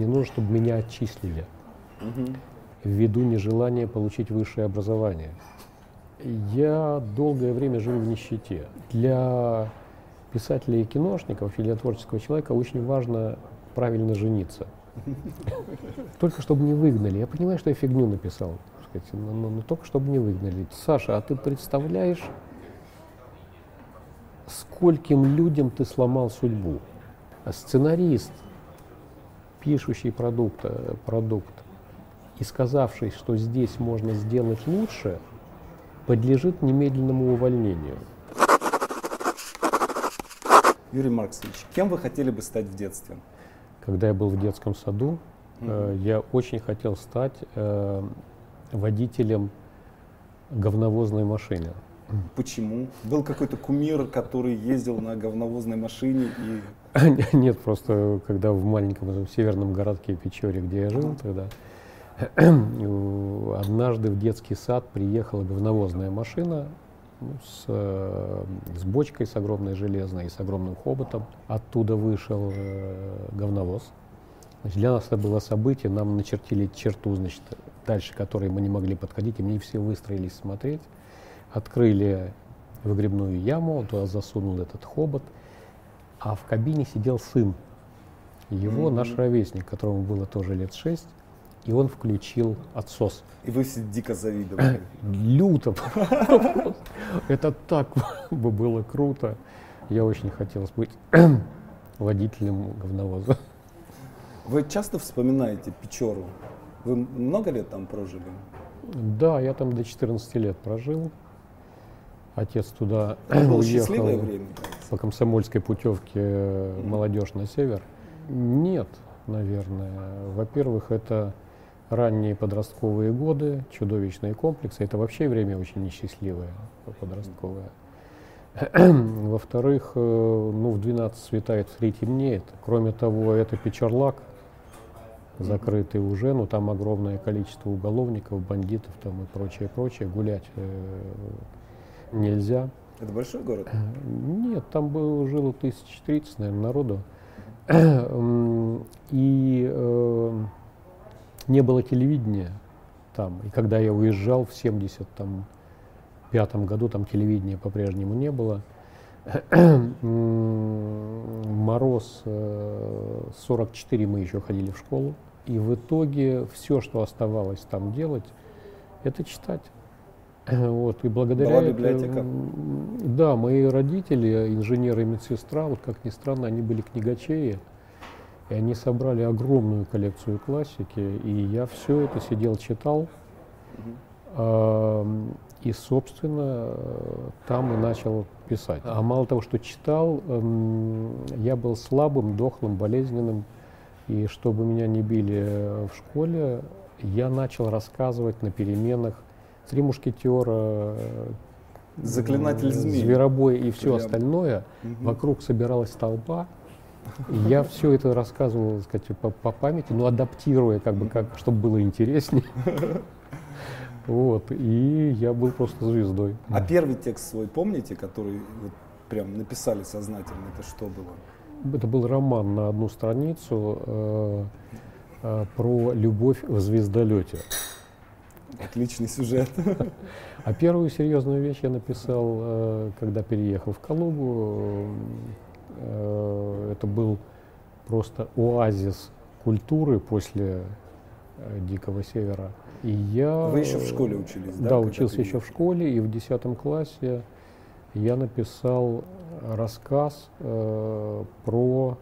Не нужно, чтобы меня отчислили ввиду нежелания получить высшее образование. Я долгое время жил в нищете. Для писателя и киношника, вообще для творческого человека очень важно правильно жениться. Только чтобы не выгнали. Я понимаю, что я фигню написал, сказать, но, но, но только чтобы не выгнали. Саша, а ты представляешь, скольким людям ты сломал судьбу? А сценарист, пишущий продукт, э, продукт и сказавший, что здесь можно сделать лучше, подлежит немедленному увольнению. Юрий Марксович, кем вы хотели бы стать в детстве? Когда я был в детском саду, э, я очень хотел стать э, водителем говновозной машины. Почему? Был какой-то кумир, который ездил на говновозной машине и... Нет, просто когда в маленьком этом северном городке Печоре, где я жил тогда, однажды в детский сад приехала говновозная машина ну, с, э, с бочкой с огромной железной и с огромным хоботом. Оттуда вышел э, говновоз. Значит, для нас это было событие, нам начертили черту, значит, дальше которой мы не могли подходить, и мне все выстроились смотреть. Открыли выгребную яму, он туда засунул этот хобот, а в кабине сидел сын. Его, mm-hmm. наш ровесник, которому было тоже лет шесть, и он включил отсос. И вы все дико завидовали. Люто. Это так бы было круто. Я очень хотел быть водителем говновоза. Вы часто вспоминаете Печору? Вы много лет там прожили? Да, я там до 14 лет прожил. Отец туда было уехал время, по комсомольской путевке mm-hmm. молодежь на север. Нет, наверное. Во-первых, это ранние подростковые годы, чудовищные комплексы. Это вообще время очень несчастливое подростковое. Во-вторых, э, ну, в 12 светает, в 3 темнеет. Кроме того, это Печорлак, закрытый уже, но там огромное количество уголовников, бандитов там и прочее, прочее. Гулять э, нельзя. Это большой город? Нет, там было, жило 1030, наверное, народу. И э, не было телевидения там. И когда я уезжал в 75 году, там телевидения по-прежнему не было. Мороз 44 э, мы еще ходили в школу. И в итоге все, что оставалось там делать, это читать. Вот, и благодаря Была библиотека? Это, да, мои родители, инженеры и медсестра, вот как ни странно, они были книгачеи. И они собрали огромную коллекцию классики, и я все это сидел, читал. Э, и, собственно, там и начал писать. А мало того, что читал, э, я был слабым, дохлым, болезненным. И чтобы меня не били в школе, я начал рассказывать на переменах «Три мушкетера», Заклинатель змей. Зверобой и все Прям. остальное. Угу. Вокруг собиралась толпа. Я все это рассказывал, так сказать, по, по памяти, но адаптируя, как бы, как, чтобы было интереснее. Вот, и я был просто звездой. А первый текст свой помните, который вот прям написали сознательно, это что было? Это был роман на одну страницу э, э, про любовь в звездолете. Отличный сюжет. А первую серьезную вещь я написал, э, когда переехал в Калугу. Э, это был просто оазис культуры после э, Дикого Севера. И я... Вы еще в школе учились, да? Да, учился еще в школе, и в 10 классе я написал рассказ э, про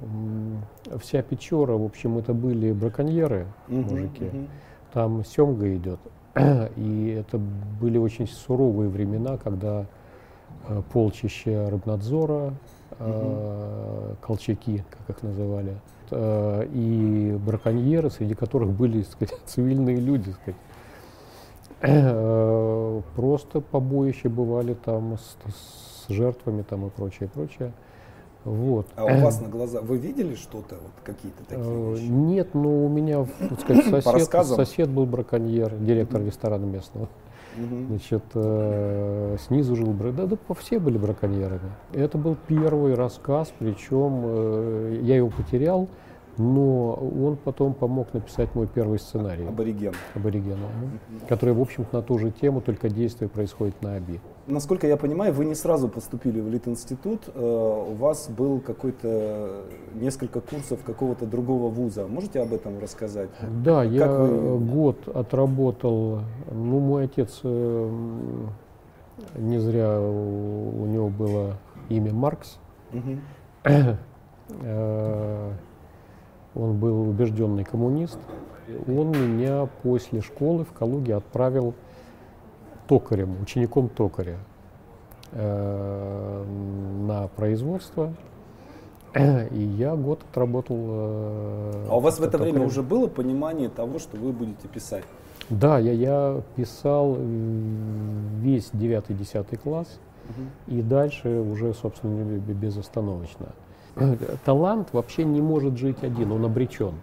э, вся Печора, в общем, это были браконьеры, uh-huh, мужики. Uh-huh. Там семга идет. И это были очень суровые времена, когда Э, полчища рыбнадзора, угу. колчаки, как их называли, э, и браконьеры, среди которых были сказать, цивильные люди. Сказать. Просто побоища бывали там с, с жертвами там и прочее, прочее. Вот. А у вас на глаза вы видели что-то, вот какие-то такие вещи? Нет, но у меня, так сказать, сосед, сосед был браконьер, директор ресторана местного. Угу. Значит, э, снизу жил брак... Да, да, все были браконьерами. Это был первый рассказ, причем э, я его потерял, но он потом помог написать мой первый сценарий. Абориген. Аборигена, да, который, в общем-то, на ту же тему, только действие происходит на Аби. Насколько я понимаю, вы не сразу поступили в Литинститут, э, у вас был какой-то несколько курсов какого-то другого вуза. Можете об этом рассказать? Да, Как я вы- год отработал. Ну, мой отец э, не зря у, у него было имя Маркс. Мгм. Он был убежденный коммунист. Он меня после школы в Калуге отправил токарем, учеником токаря э, на производство. И я год отработал. э, А у вас в это время токарем. уже было понимание того, что вы будете писать? Да, я, я писал э, весь 9-10 класс и дальше уже, собственно, бе- бе- безостановочно. Э, Талант вообще не может жить один, он обречен.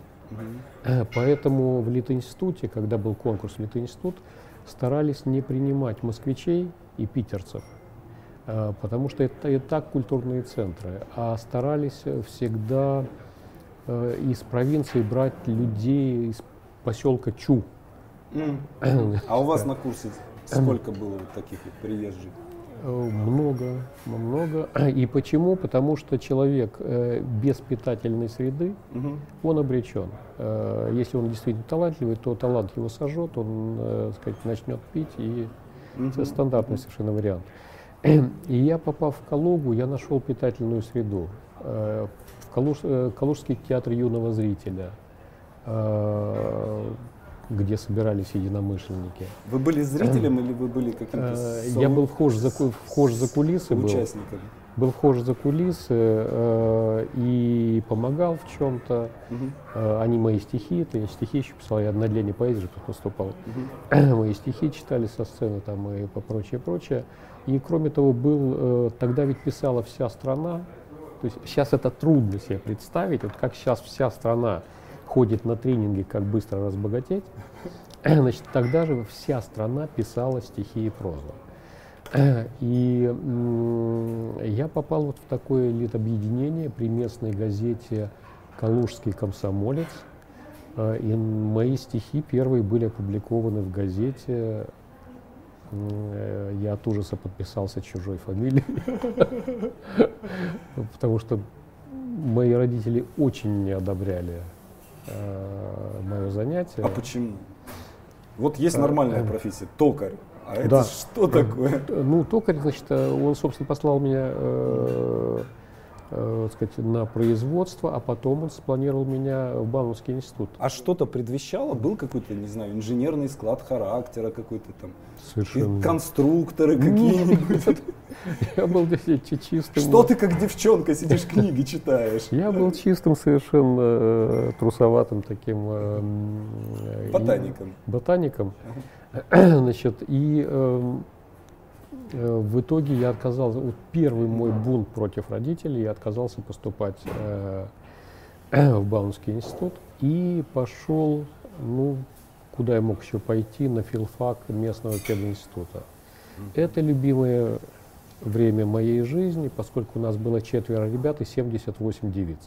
Э, Поэтому в Литинституте, когда был конкурс в Литинститут, старались не принимать москвичей и питерцев, э, потому что это и так культурные центры, а старались всегда из провинции брать людей из поселка Чу. А у вас на курсе сколько было вот таких вот приезжих? Э, Много, много. И почему? Потому что человек э, без питательной среды, Мгм. он обречен. Э, Если он действительно талантливый, то талант его сожжет, он сказать, начнет пить, и это стандартный совершенно вариант. И я, попав в Калугу, я нашел питательную среду. В Калуж- Калужский театр юного зрителя, где собирались единомышленники. Вы были зрителем или вы были каким-то Э, со- Я был вхож за, вхож за кулисы, был, соучастником? был вхож за кулисы э, и помогал в чем-то. Мгм. Э, Они мои стихи, это я стихи еще писал, я на длине поэзии же тут выступал. Мгм. Мои стихи читали со сцены там и прочее, прочее. И кроме того, был, э, тогда ведь писала вся страна. То есть сейчас это трудно себе представить, вот как сейчас вся страна ходит на тренинги, как быстро разбогатеть. Значит, тогда же вся страна писала стихи и прозу. И я попал вот в такое литобъединение при местной газете «Калужский комсомолец». Э, И мои стихи первые были опубликованы в газете. Э, Я от ужаса подписался чужой фамилией, потому что мои родители очень не одобряли мое занятие. А почему? Вот есть Э, нормальная э. профессия, токарь. А это Да. что такое? Ну, токарь, значит, э, он, собственно, послал меня э, э, сказать, на производство, а потом он спланировал меня в Бауманский институт. А что-то предвещало? Был какой-то, не знаю, инженерный склад характера, какой-то там, Совершенно. конструкторы какие-нибудь? Я был чистым. Что ты как девчонка сидишь, книги читаешь? Я был чистым, совершенно э, трусоватым таким э, э, Ботаником. ботаником. Значит, и эм, в итоге я отказался, вот первый мой бунт против родителей, я отказался поступать э, в Бауманский институт и пошел, ну, куда я мог еще пойти, на филфак местного пединститута. Это любимое время моей жизни, поскольку у нас было четверо ребят и 78 девиц.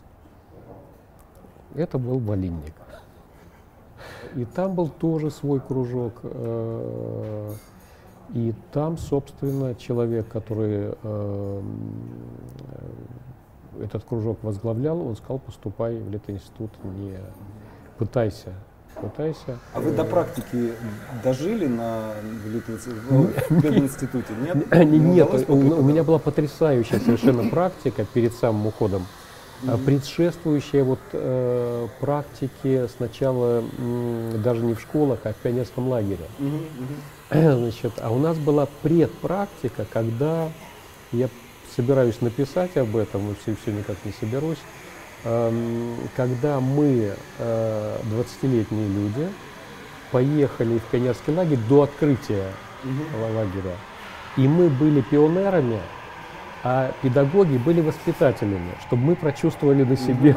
Это был Малинник. И там был тоже свой кружок. э, И там, собственно, человек, который э, э, этот кружок возглавлял, он сказал, поступай в Литинститут, не пытайся, пытайся. А вы до практики дожили на пединституте? Нет? Не, Не нет, удалось у, меня была потрясающая совершенно практика перед самым уходом. А Предшествующая вот э, практике сначала м, даже не в школах, а в пионерском лагере. Мгм, мгм. Значит, а у нас была предпрактика, когда я собираюсь написать об этом, и все, все никак не соберусь, эм, когда мы, э, 20-летние люди, поехали в пионерский лагерь до открытия ла- лагеря. И мы были пионерами, а педагоги были воспитателями, чтобы мы прочувствовали на себе.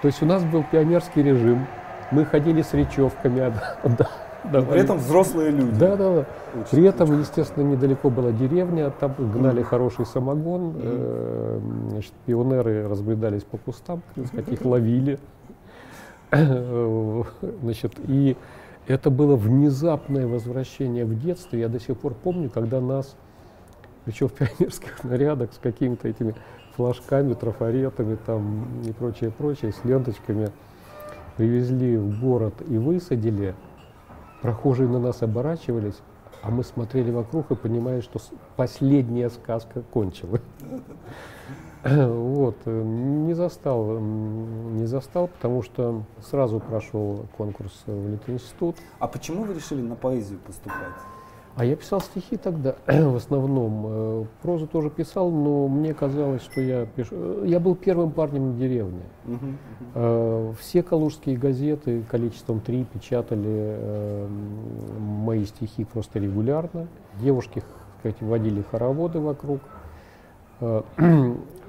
То есть у нас был пионерский режим, мы ходили с речевками, да, При этом взрослые люди. да, да, да. При этом, естественно, недалеко была деревня, там гнали хороший самогон, э, значит, пионеры разбредались по кустам, их ловили. Значит, и это было внезапное возвращение в детство. Я до сих пор помню, когда нас, причем в пионерских нарядах с какими-то этими флажками, трафаретами там и прочее, прочее, с ленточками привезли в город и высадили. Прохожие на нас оборачивались, а мы смотрели вокруг и понимали, что последняя сказка кончилась. Вот, э, не застал, не застал, потому что сразу прошел конкурс в Литинститут. А почему вы решили на поэзию поступать? А я писал стихи тогда, в основном. Э, прозу тоже писал, но мне казалось, что я пишу... Э, я был первым парнем на деревне. Uh-huh, Все калужские газеты количеством три печатали мои стихи просто регулярно. Девушки, сказать, водили хороводы вокруг.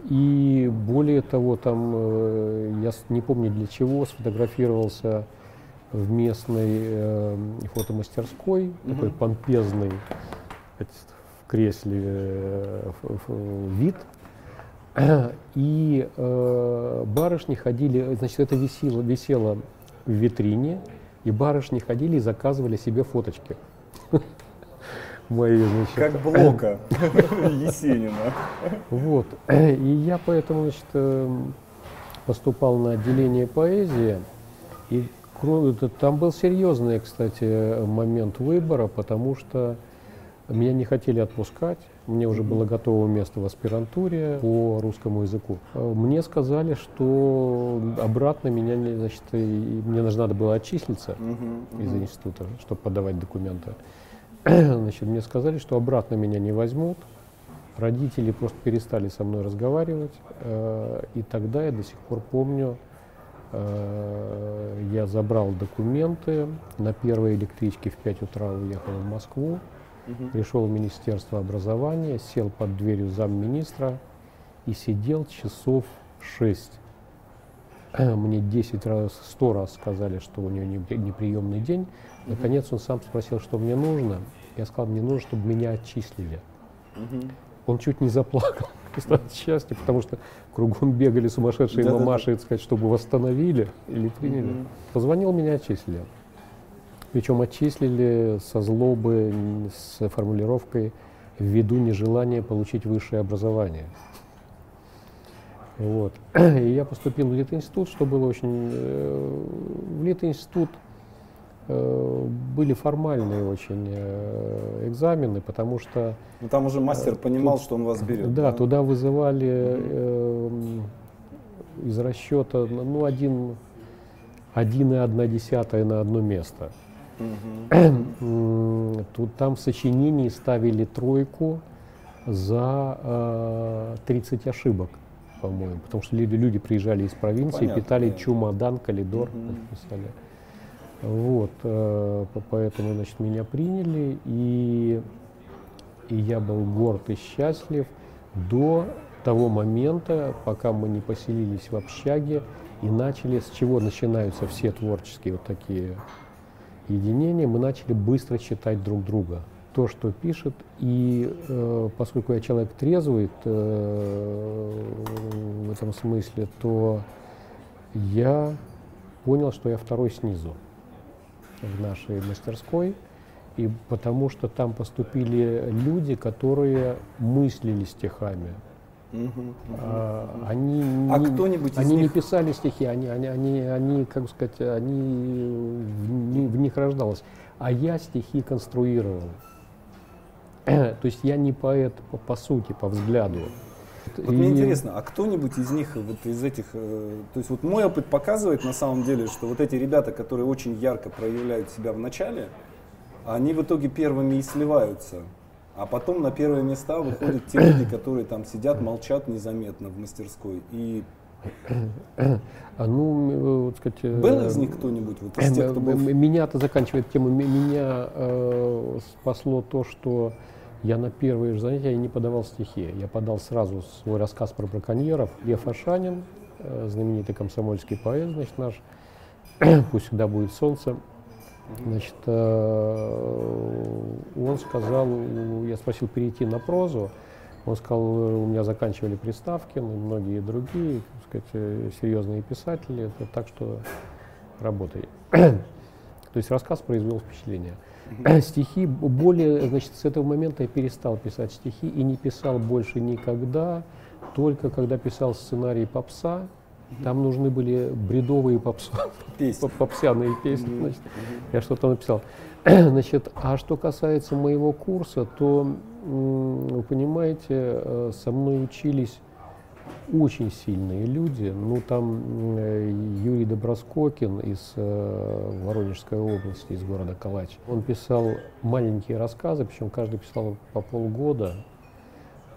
И более того, там, э, я не помню для чего, сфотографировался в местной э, фотомастерской, угу. такой помпезный в кресле э, вид. И э, барышни ходили, значит, это висело, висело в витрине, и барышни ходили и заказывали себе фоточки. мои, значит. Как Блока Есенина. Вот. И я поэтому, значит, эм, поступал на отделение поэзии. И там был серьезный, кстати, момент выбора, потому что меня не хотели отпускать. Мне уже было готово место в аспирантуре по русскому языку. Мне сказали, что обратно меня, значит, мне надо было отчислиться из института, чтобы подавать документы. Значит, мне сказали, что обратно меня не возьмут. Родители просто перестали со мной разговаривать. Э, и тогда я до сих пор помню, я забрал документы, на первой электричке в 5 утра уехал в Москву, угу. пришел в Министерство образования, сел под дверью замминистра и сидел часов 6. Мне 10 раз, 100 раз сказали, что у него неприемный день. Наконец он сам спросил, что мне нужно. Я сказал, мне нужно, чтобы меня отчислили. Угу. Он чуть не заплакал от счастья, потому что кругом бегали сумасшедшие да, мамаши, да, да. сказать, чтобы восстановили или приняли. Позвонил, меня отчислили. Причем отчислили со злобы, с формулировкой ввиду нежелания получить высшее образование. Вот. И я поступил в Литинститут, что было очень... Э, в Литинститут Э, были формальные очень э, экзамены, потому что... Ну, там уже мастер э, понимал, тут, что он вас берет. Да, да? туда вызывали э, из расчета ну, один, один и одна десятая на одно место. Угу. Тут там в сочинении ставили тройку за э, 30 ошибок, по-моему, потому что люди, люди приезжали из провинции, Понятно, питали да. чумадан, коридор, угу. писали. Вот, э, поэтому, значит, меня приняли, и, и я был горд и счастлив до того момента, пока мы не поселились в общаге и начали, с чего начинаются все творческие вот такие единения, мы начали быстро читать друг друга. То, что пишет, и э, поскольку я человек трезвый э, в этом смысле, то я понял, что я второй снизу в нашей мастерской, и потому что там поступили люди, которые мыслили стихами. А, они а не, кто-нибудь они них... не писали стихи, они, они, они, они, как сказать, они в, в них рождалось. А я стихи конструировал. То есть я не поэт по, по сути, по взгляду. Вот и... мне интересно, а кто-нибудь из них, вот из этих, э, то есть вот мой опыт показывает на самом деле, что вот эти ребята, которые очень ярко проявляют себя в начале, они в итоге первыми и сливаются. А потом на первые места выходят те люди, которые там сидят, молчат незаметно в мастерской. И а ну, вот сказать, э, был из них кто-нибудь вот из тех, кто был? Меня-то заканчивает тему. Меня э, спасло то, что я на первые занятия не подавал стихи. Я подал сразу свой рассказ про браконьеров. Лев Ашанин, э, знаменитый комсомольский поэт, значит, наш, «Пусть всегда будет солнце». Значит, э, он сказал, я спросил перейти на прозу, он сказал, у меня заканчивали Приставкин и многие другие, так сказать, серьезные писатели, так что работой. То есть рассказ произвел впечатление. Стихи более, значит, с этого момента я перестал писать стихи и не писал больше никогда, только когда писал сценарий попса, там нужны были бредовые попсо, песни. попсяные песни. Значит, я что-то написал. Значит, а что касается моего курса, то, вы понимаете, э, со мной учились очень сильные люди. Ну, там э, Юрий Доброскокин из э, Воронежской области, из города Калач. Он писал маленькие рассказы, причем каждый писал по полгода.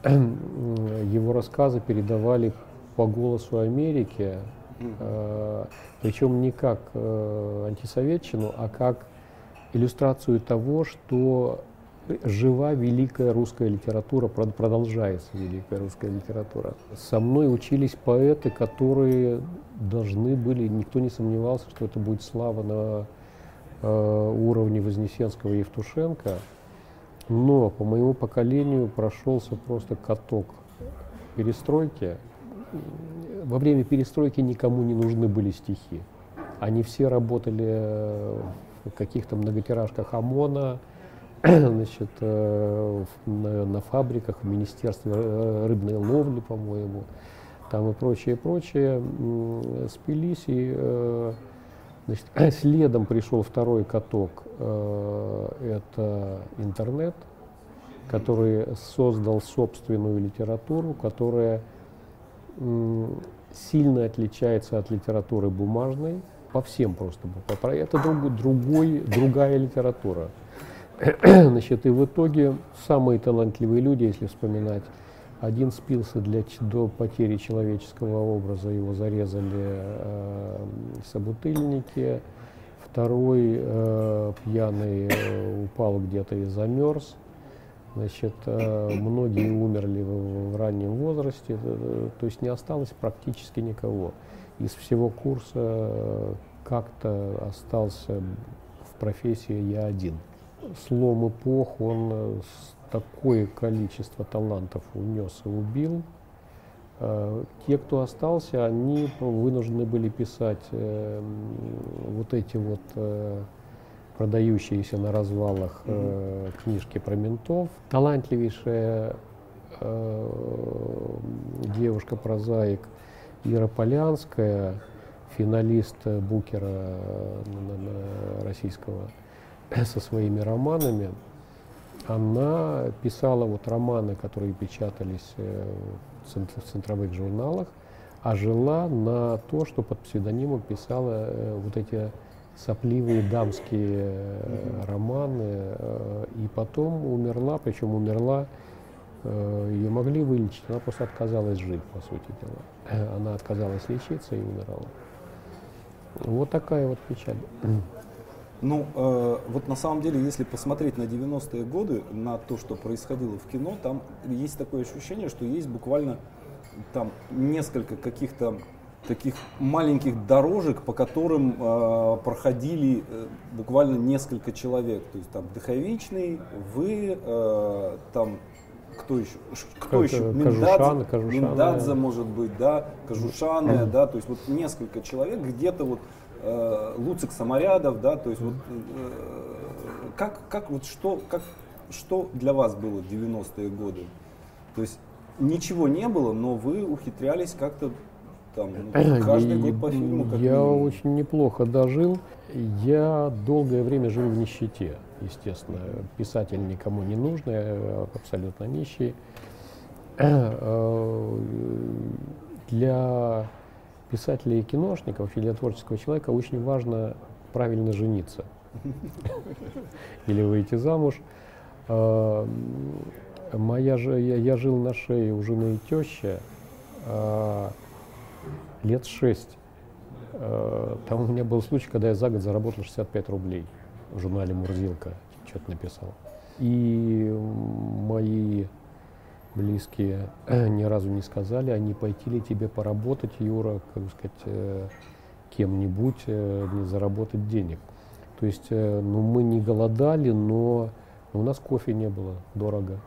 Его рассказы передавали по голосу Америки, э, причем не как э, антисоветчину, а как иллюстрацию того, что жива великая русская литература, продолжается великая русская литература. Со мной учились поэты, которые должны были, никто не сомневался, что это будет слава на э, уровне Вознесенского и Евтушенко, но по моему поколению прошелся просто каток перестройки. Во время перестройки никому не нужны были стихи. Они все работали в каких-то многотиражках ОМОНа, значит, э, на, фабриках, в Министерстве э, рыбной ловли, по-моему, там и прочее, прочее, спились, и э, значит, следом пришел второй каток, это интернет, который создал собственную литературу, которая сильно отличается от литературы бумажной, по всем просто. Это друг, другой, другая литература. Значит, и в итоге самые талантливые люди, если вспоминать, один спился для, до потери человеческого образа, его зарезали э, собутыльники, второй э, пьяный э, упал где-то и замерз, значит, э, многие умерли в, в раннем возрасте, э, то есть не осталось практически никого. Из всего курса э, как-то остался в профессии я один слом эпох, он э, такое количество талантов унес и убил. Э, те, кто остался, они вынуждены были писать э, вот эти вот продающиеся на развалах э, книжки про ментов. Талантливейшая э, девушка-прозаик Ира Полянская, финалист Букера э, российского, со своими романами, она писала вот романы, которые печатались э, в центровых журналах, а жила на то, что под псевдонимом писала э, вот эти сопливые дамские э, романы, и потом умерла, причем умерла, ее могли вылечить, она просто отказалась жить, по сути дела. Она отказалась лечиться и умирала. Вот такая вот печаль. Ну, э, вот на самом деле, если посмотреть на 90-е годы, на то, что происходило в кино, там есть такое ощущение, что есть буквально там несколько каких-то таких маленьких дорожек, по которым э, проходили э, буквально несколько человек. То есть там Дыховичный, вы, э, там кто еще? Кто еще? Миндадзе, Кожушан, Миндадзе, может быть, да, Кожушаны, да, то есть вот несколько человек где-то вот э, Луцик Саморядов, да, то есть вот э, как, как вот что, как, что для вас было 90-е годы? То есть ничего не было, но вы ухитрялись как-то там, ну, каждый год по фильму. Как я минимум. очень неплохо дожил. Я долгое время жил в нищете, естественно. Писатель никому не нужный, а абсолютно нищий. Э, для писателя и киношников, или творческого человека очень важно правильно жениться или выйти замуж. А, моя же, я, я жил на шее у жены и тещи а, лет шесть. А, там у меня был случай, когда я за год заработал 65 рублей в журнале «Мурзилка», что-то написал. И мои близкие ни разу не сказали, а не пойти ли тебе поработать, Юра, как сказать, э, кем-нибудь, э, не заработать денег. То есть, э, ну, мы не голодали, но у нас кофе не было дорого.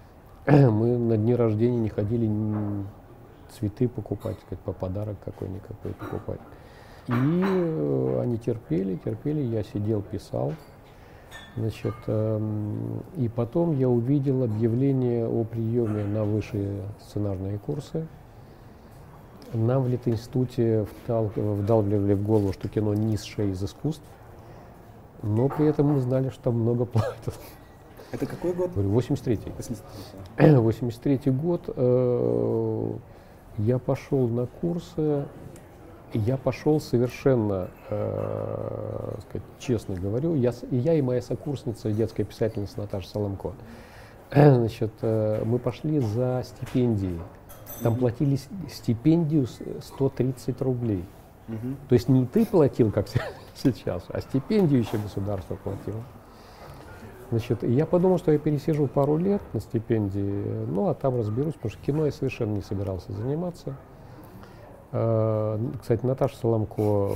Мы на дни рождения не ходили цветы покупать, сказать, по подарок какой-никакой покупать. И они терпели, терпели, я сидел, писал. Значит, эм, и потом я увидел объявление о приеме на высшие сценарные курсы. Нам в Литинституте вдал, вдалбливали в голову, что кино низшее из искусств, но при этом мы знали, что там много платят. Это какой год? 83-й. 83-й 83 год. Э, я пошел на курсы, я пошел совершенно, э, сказать, честно говорю, я, я и моя сокурсница, детская писательница Наташа Соломко, значит, э, мы пошли за стипендией. Там платили стипендию 130 рублей. Угу. То есть не ты платил, как сейчас, а стипендию еще государство платило. Значит, я подумал, что я пересижу пару лет на стипендии, ну а там разберусь, потому что кино я совершенно не собирался заниматься. Э, кстати, Наташа Соломко,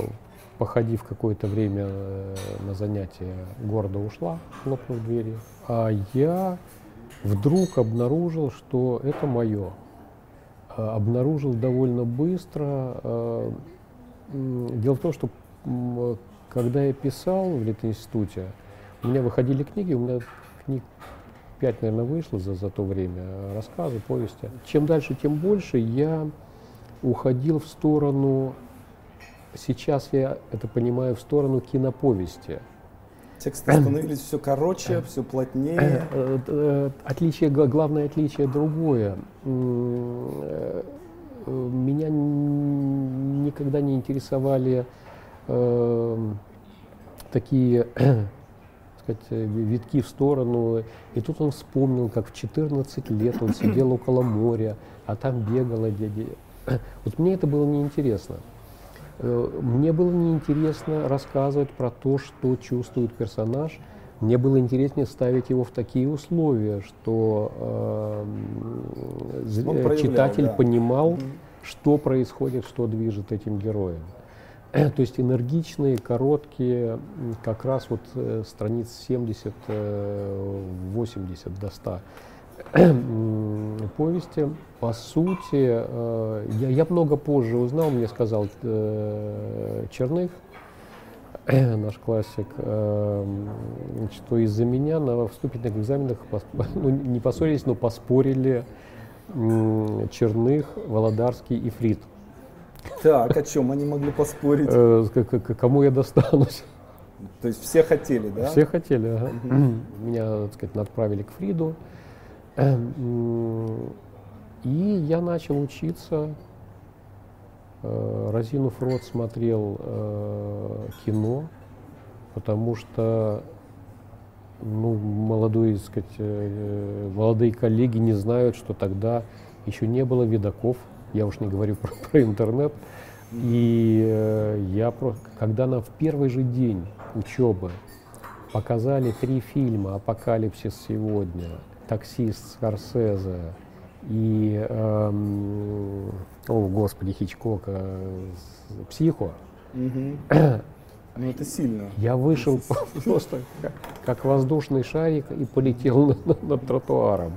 походив какое-то время э, на занятия, города ушла, хлопнув двери. А я вдруг обнаружил, что это мое. Э, обнаружил довольно быстро. Дело в том, что когда я писал в Литинституте, у меня выходили книги, у меня книг пять, наверное, вышло за, за то время, рассказы, повести. Чем дальше, тем больше я уходил в сторону, сейчас я это понимаю, в сторону киноповести. Тексты становились все короче, все плотнее. Э, э, отличие, главное отличие другое. Э, меня никогда не интересовали такие сказать, витки в сторону. И тут он вспомнил, как в 14 лет он сидел около моря, а там бегала дядя. Вот мне это было неинтересно. Э, мне было неинтересно рассказывать про то, что чувствует персонаж. Мне было интереснее ставить его в такие условия, что э, читатель да. понимал, угу. что происходит, что движет этим героем. То есть энергичные, короткие, как раз вот э, страниц 70-80 до 100 повести. По сути, э, я, я много позже узнал, мне сказал э, Черных, наш классик, что из-за меня на вступительных экзаменах ну, не поссорились, но поспорили Черных, Володарский и Фрид. Так, о чем они могли поспорить? Э, кому я достанусь. То есть все хотели, да? Все хотели, ага. Меня, так сказать, отправили к Фриду. И я начал учиться. Э, разинув рот смотрел э, кино, потому что ну, молодой, сказать, молодые коллеги не знают, что тогда еще не было видаков, я уж не говорю про, про интернет. И э, я просто, когда нам в первый же день учебы показали три фильма «Апокалипсис сегодня», «Таксист» Скорсезе и, эм, о господи, Хичкока «Психо», угу. Ну это сильно. Я вышел просто как, как воздушный шарик и полетел над, над тротуаром.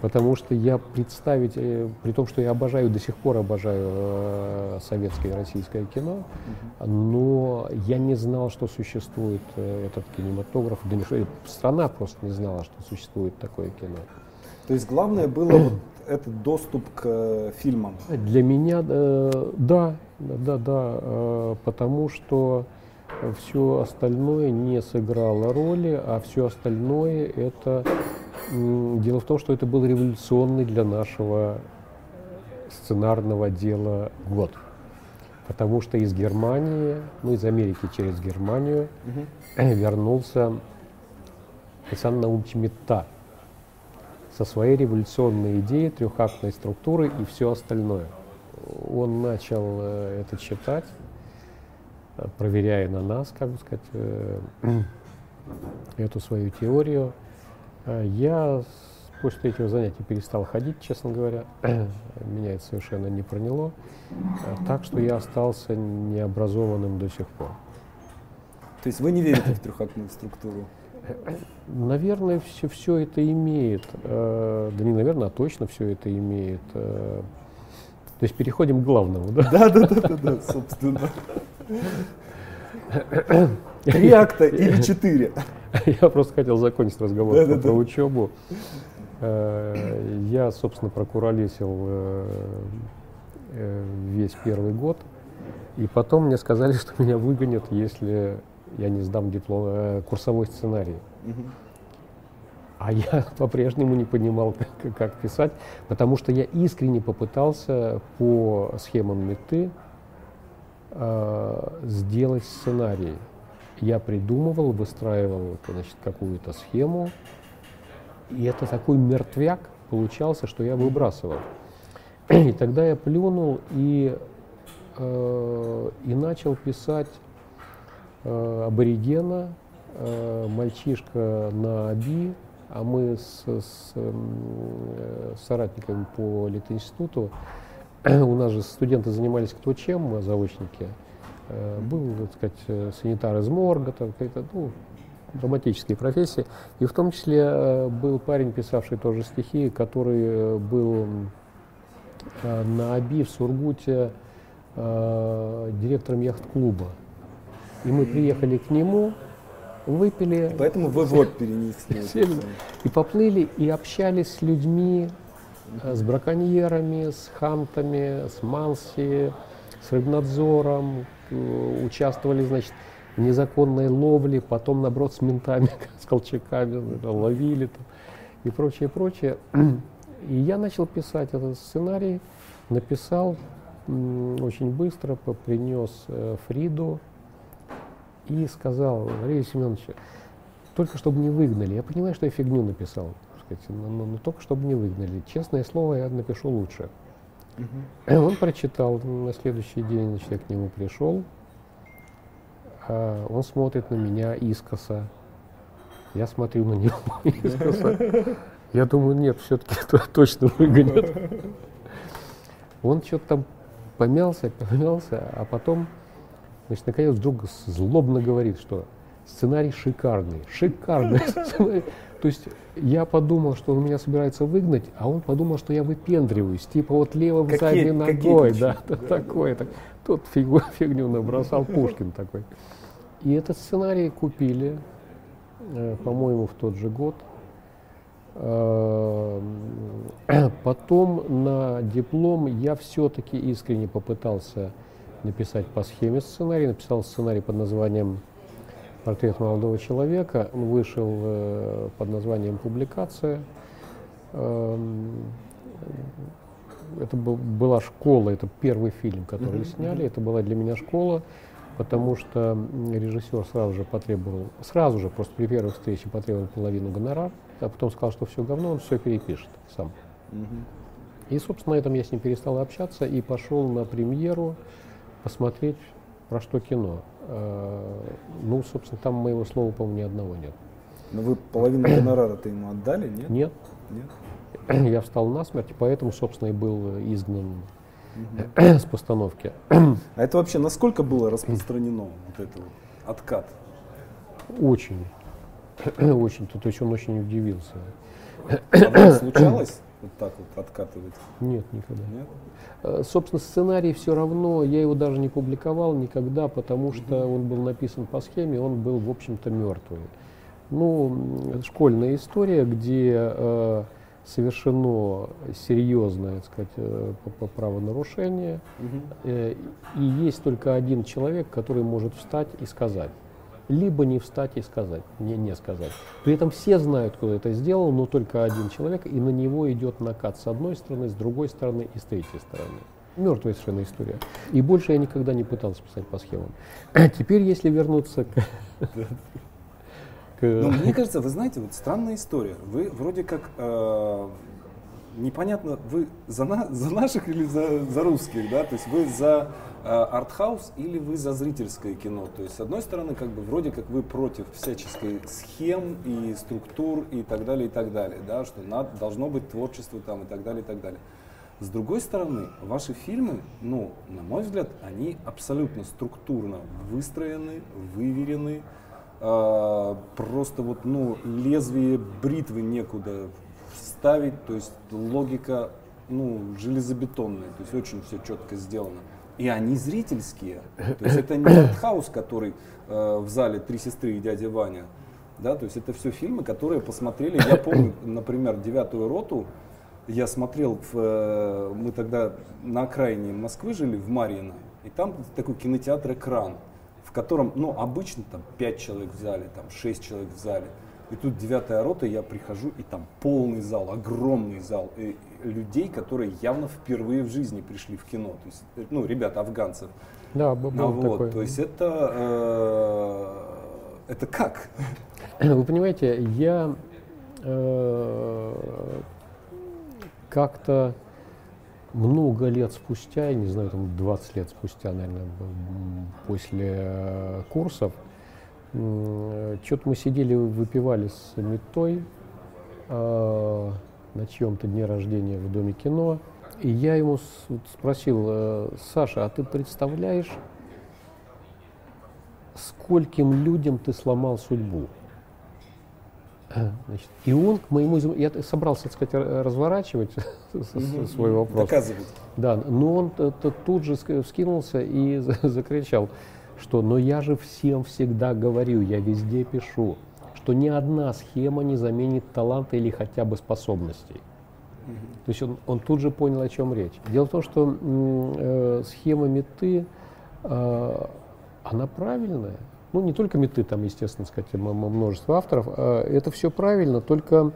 Потому что я представить, э, при том, что я обожаю, до сих пор обожаю э, советское и российское кино, но я не знал, что существует э, этот кинематограф. Да не, страна просто не знала, что существует такое кино. То есть главное было вот этот доступ к фильмам? Для меня, э, да, да, да, э, потому что все остальное не сыграло роли, а все остальное это... Дело в том, что это был революционный для нашего сценарного дела год. Потому что из Германии, ну из Америки через Германию угу. вернулся Александр Наумович Мета со своей революционной идеей трехактной структуры и все остальное. Он начал э, это читать, проверяя на нас, как бы сказать, э, эту свою теорию. Э, я после третьего занятия перестал ходить, честно говоря. Меня это совершенно не проняло. Э, так что я остался необразованным до сих пор. То есть вы не верите в трехактную структуру? Наверное, все, все это имеет. Да не наверное, а точно все это имеет. То есть переходим к главному, да? Да, да, да, да, да собственно. Три акта или четыре? Я просто хотел закончить разговор про учебу. Э, я, собственно, прокуролесил э, э, весь первый год. И потом мне сказали, что меня выгонят, если я не сдам диплом, курсовой сценарий. А я по-прежнему не понимал, как, как писать, потому что я искренне попытался по схемам меты э, сделать сценарий. Я придумывал, выстраивал значит, какую-то схему, и это такой мертвяк получался, что я выбрасывал. И тогда я плюнул и, э, и начал писать э, аборигена, э, мальчишка на Аби, а мы с, с э, соратниками по Литинституту, у нас же студенты занимались кто чем, заочники. Э, был, так сказать, э, санитар из морга, какая-то, ну, драматические профессии. И в том числе был парень, писавший тоже стихи, который был на АБИ в Сургуте директором яхт-клуба. И мы приехали к нему, выпили. Поэтому вы вот перенесли. И поплыли, и общались с людьми, с браконьерами, с хантами, с манси, с рыбнадзором, участвовали, значит, незаконной ловли, потом, наоборот, с ментами, с колчаками ловили там, и прочее, прочее. И я начал писать этот сценарий, написал очень быстро, принес э, Фриду и сказал, Валерий Семенович, только чтобы не выгнали. Я понимаю, что я фигню написал, сказать, но, но, но только чтобы не выгнали. Честное слово, я напишу лучше. Угу. Он прочитал на следующий день, значит, я к нему пришел, а он смотрит на меня искоса. Я смотрю на него искоса. Я думаю, нет, все-таки точно выгонят. Он что-то там помялся, помялся, а потом, значит, наконец вдруг злобно говорит, что сценарий шикарный, шикарный сценарий. То есть я подумал, что он меня собирается выгнать, а он подумал, что я выпендриваюсь, типа вот левым задней ногой, да, да, такое. Так. Тут фигу, фигню набросал Пушкин такой. И этот сценарий купили, э, по-моему, в тот же год. Э, потом на диплом я все-таки искренне попытался написать по схеме сценарий. Написал сценарий под названием «Портрет молодого человека». Он вышел э, под названием «Публикация». Это была школа, это первый фильм, который сняли. Это была для меня школа потому что режиссер сразу же потребовал, сразу же, просто при первой встрече потребовал половину гонорар, а потом сказал, что все говно, он все перепишет сам. Угу. И, собственно, на этом я с ним перестал общаться и пошел на премьеру посмотреть, про что кино. А, ну, собственно, там моего слова, по-моему, ни одного нет. Но вы половину гонорара-то ему отдали, нет? Нет. Нет? Я встал на смерть, поэтому, собственно, и был изгнан с постановки. А это вообще насколько было распространено, вот это вот, откат? Очень. Очень. То есть он очень удивился. А случалось вот так вот откатывать? Нет, никогда. Нет? Э, собственно, сценарий все равно, я его даже не публиковал никогда, потому что он был написан по схеме, он был, в общем-то, мертвый. Ну, школьная история, где э, совершено серьезное, так сказать, э, правонарушение, угу. и есть только один человек, который может встать и сказать. Либо не встать и сказать, не, не сказать. При этом все знают, кто это сделал, но только один человек, и на него идет накат с одной стороны, с другой стороны и с третьей стороны. Мертвая совершенно история. И больше я никогда не пытался писать по схемам. Теперь, если вернуться к но мне кажется, вы знаете, вот странная история. Вы вроде как э, непонятно, вы за, на, за наших или за, за русских, да? То есть вы за артхаус или вы за зрительское кино? То есть с одной стороны, как бы вроде как вы против всяческой схем и структур и так далее и так далее, да? Что надо, должно быть творчество там и так далее и так далее. С другой стороны, ваши фильмы, ну, на мой взгляд, они абсолютно структурно выстроены, выверены, а, просто вот, ну, лезвие бритвы некуда вставить, то есть логика, ну, железобетонная, то есть очень все четко сделано. И они зрительские. То есть это не артхаус, который э, в зале «Три сестры» и «Дядя Ваня». Да, то есть это все фильмы, которые посмотрели. Я помню, например, «Девятую роту», я смотрел, в, э, мы тогда на окраине Москвы жили, в Марьино, и там такой кинотеатр «Экран», в котором, ну, обычно там 5 человек в зале, там 6 человек в зале. И тут девятая рота, я прихожу, и там полный зал, огромный зал и, и людей, которые явно впервые в жизни пришли в кино. То есть, э, ну, ребята афганцев. Да, был ну, вот, такой. То есть это, э, это как? Вы понимаете, я э, как-то много лет спустя, я не знаю, там 20 лет спустя, наверное, после э, курсов, что-то мы сидели, выпивали с Метой э, на чьем-то дне рождения в Доме кино. И я ему спросил, э, Саша, а ты представляешь, скольким людям ты сломал судьбу? Значит, и он к моему я собрался, так сказать, разворачивать свой вопрос. Доказывать. Да, но он тут же вскинулся и закричал, что «но я же всем всегда говорю, я везде пишу, что ни одна схема не заменит таланта или хотя бы способностей». То есть он, он тут же понял, о чем речь. Дело в том, что э, схема меты, э, она правильная ну не только меты, там, естественно, сказать, множество авторов, а это все правильно, только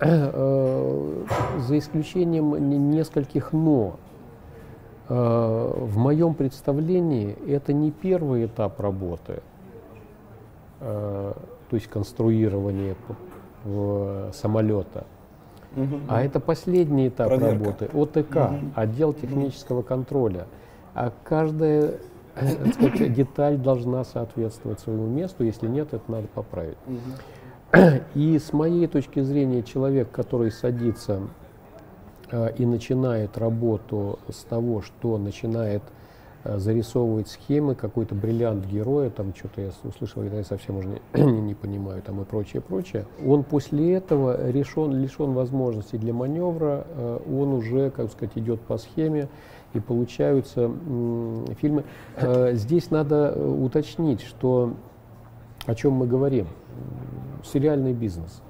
э, за исключением нескольких «но». Э, в моем представлении это не первый этап работы, э, то есть конструирование самолета, угу. а это последний этап Проверка. работы, ОТК, угу. отдел технического контроля. А каждая Э, сказать, деталь должна соответствовать своему месту, если нет, это надо поправить. И с моей точки зрения, человек, который садится э, и начинает работу с того, что начинает э, зарисовывать схемы, какой-то бриллиант героя, там что-то я услышал, я совсем уже не, не, понимаю, там и прочее, прочее. Он после этого решен, лишен возможности для маневра, он уже, как сказать, идет по схеме, и получаются фильмы. Э, здесь надо э, уточнить, что о чем мы говорим. Сериальный бизнес.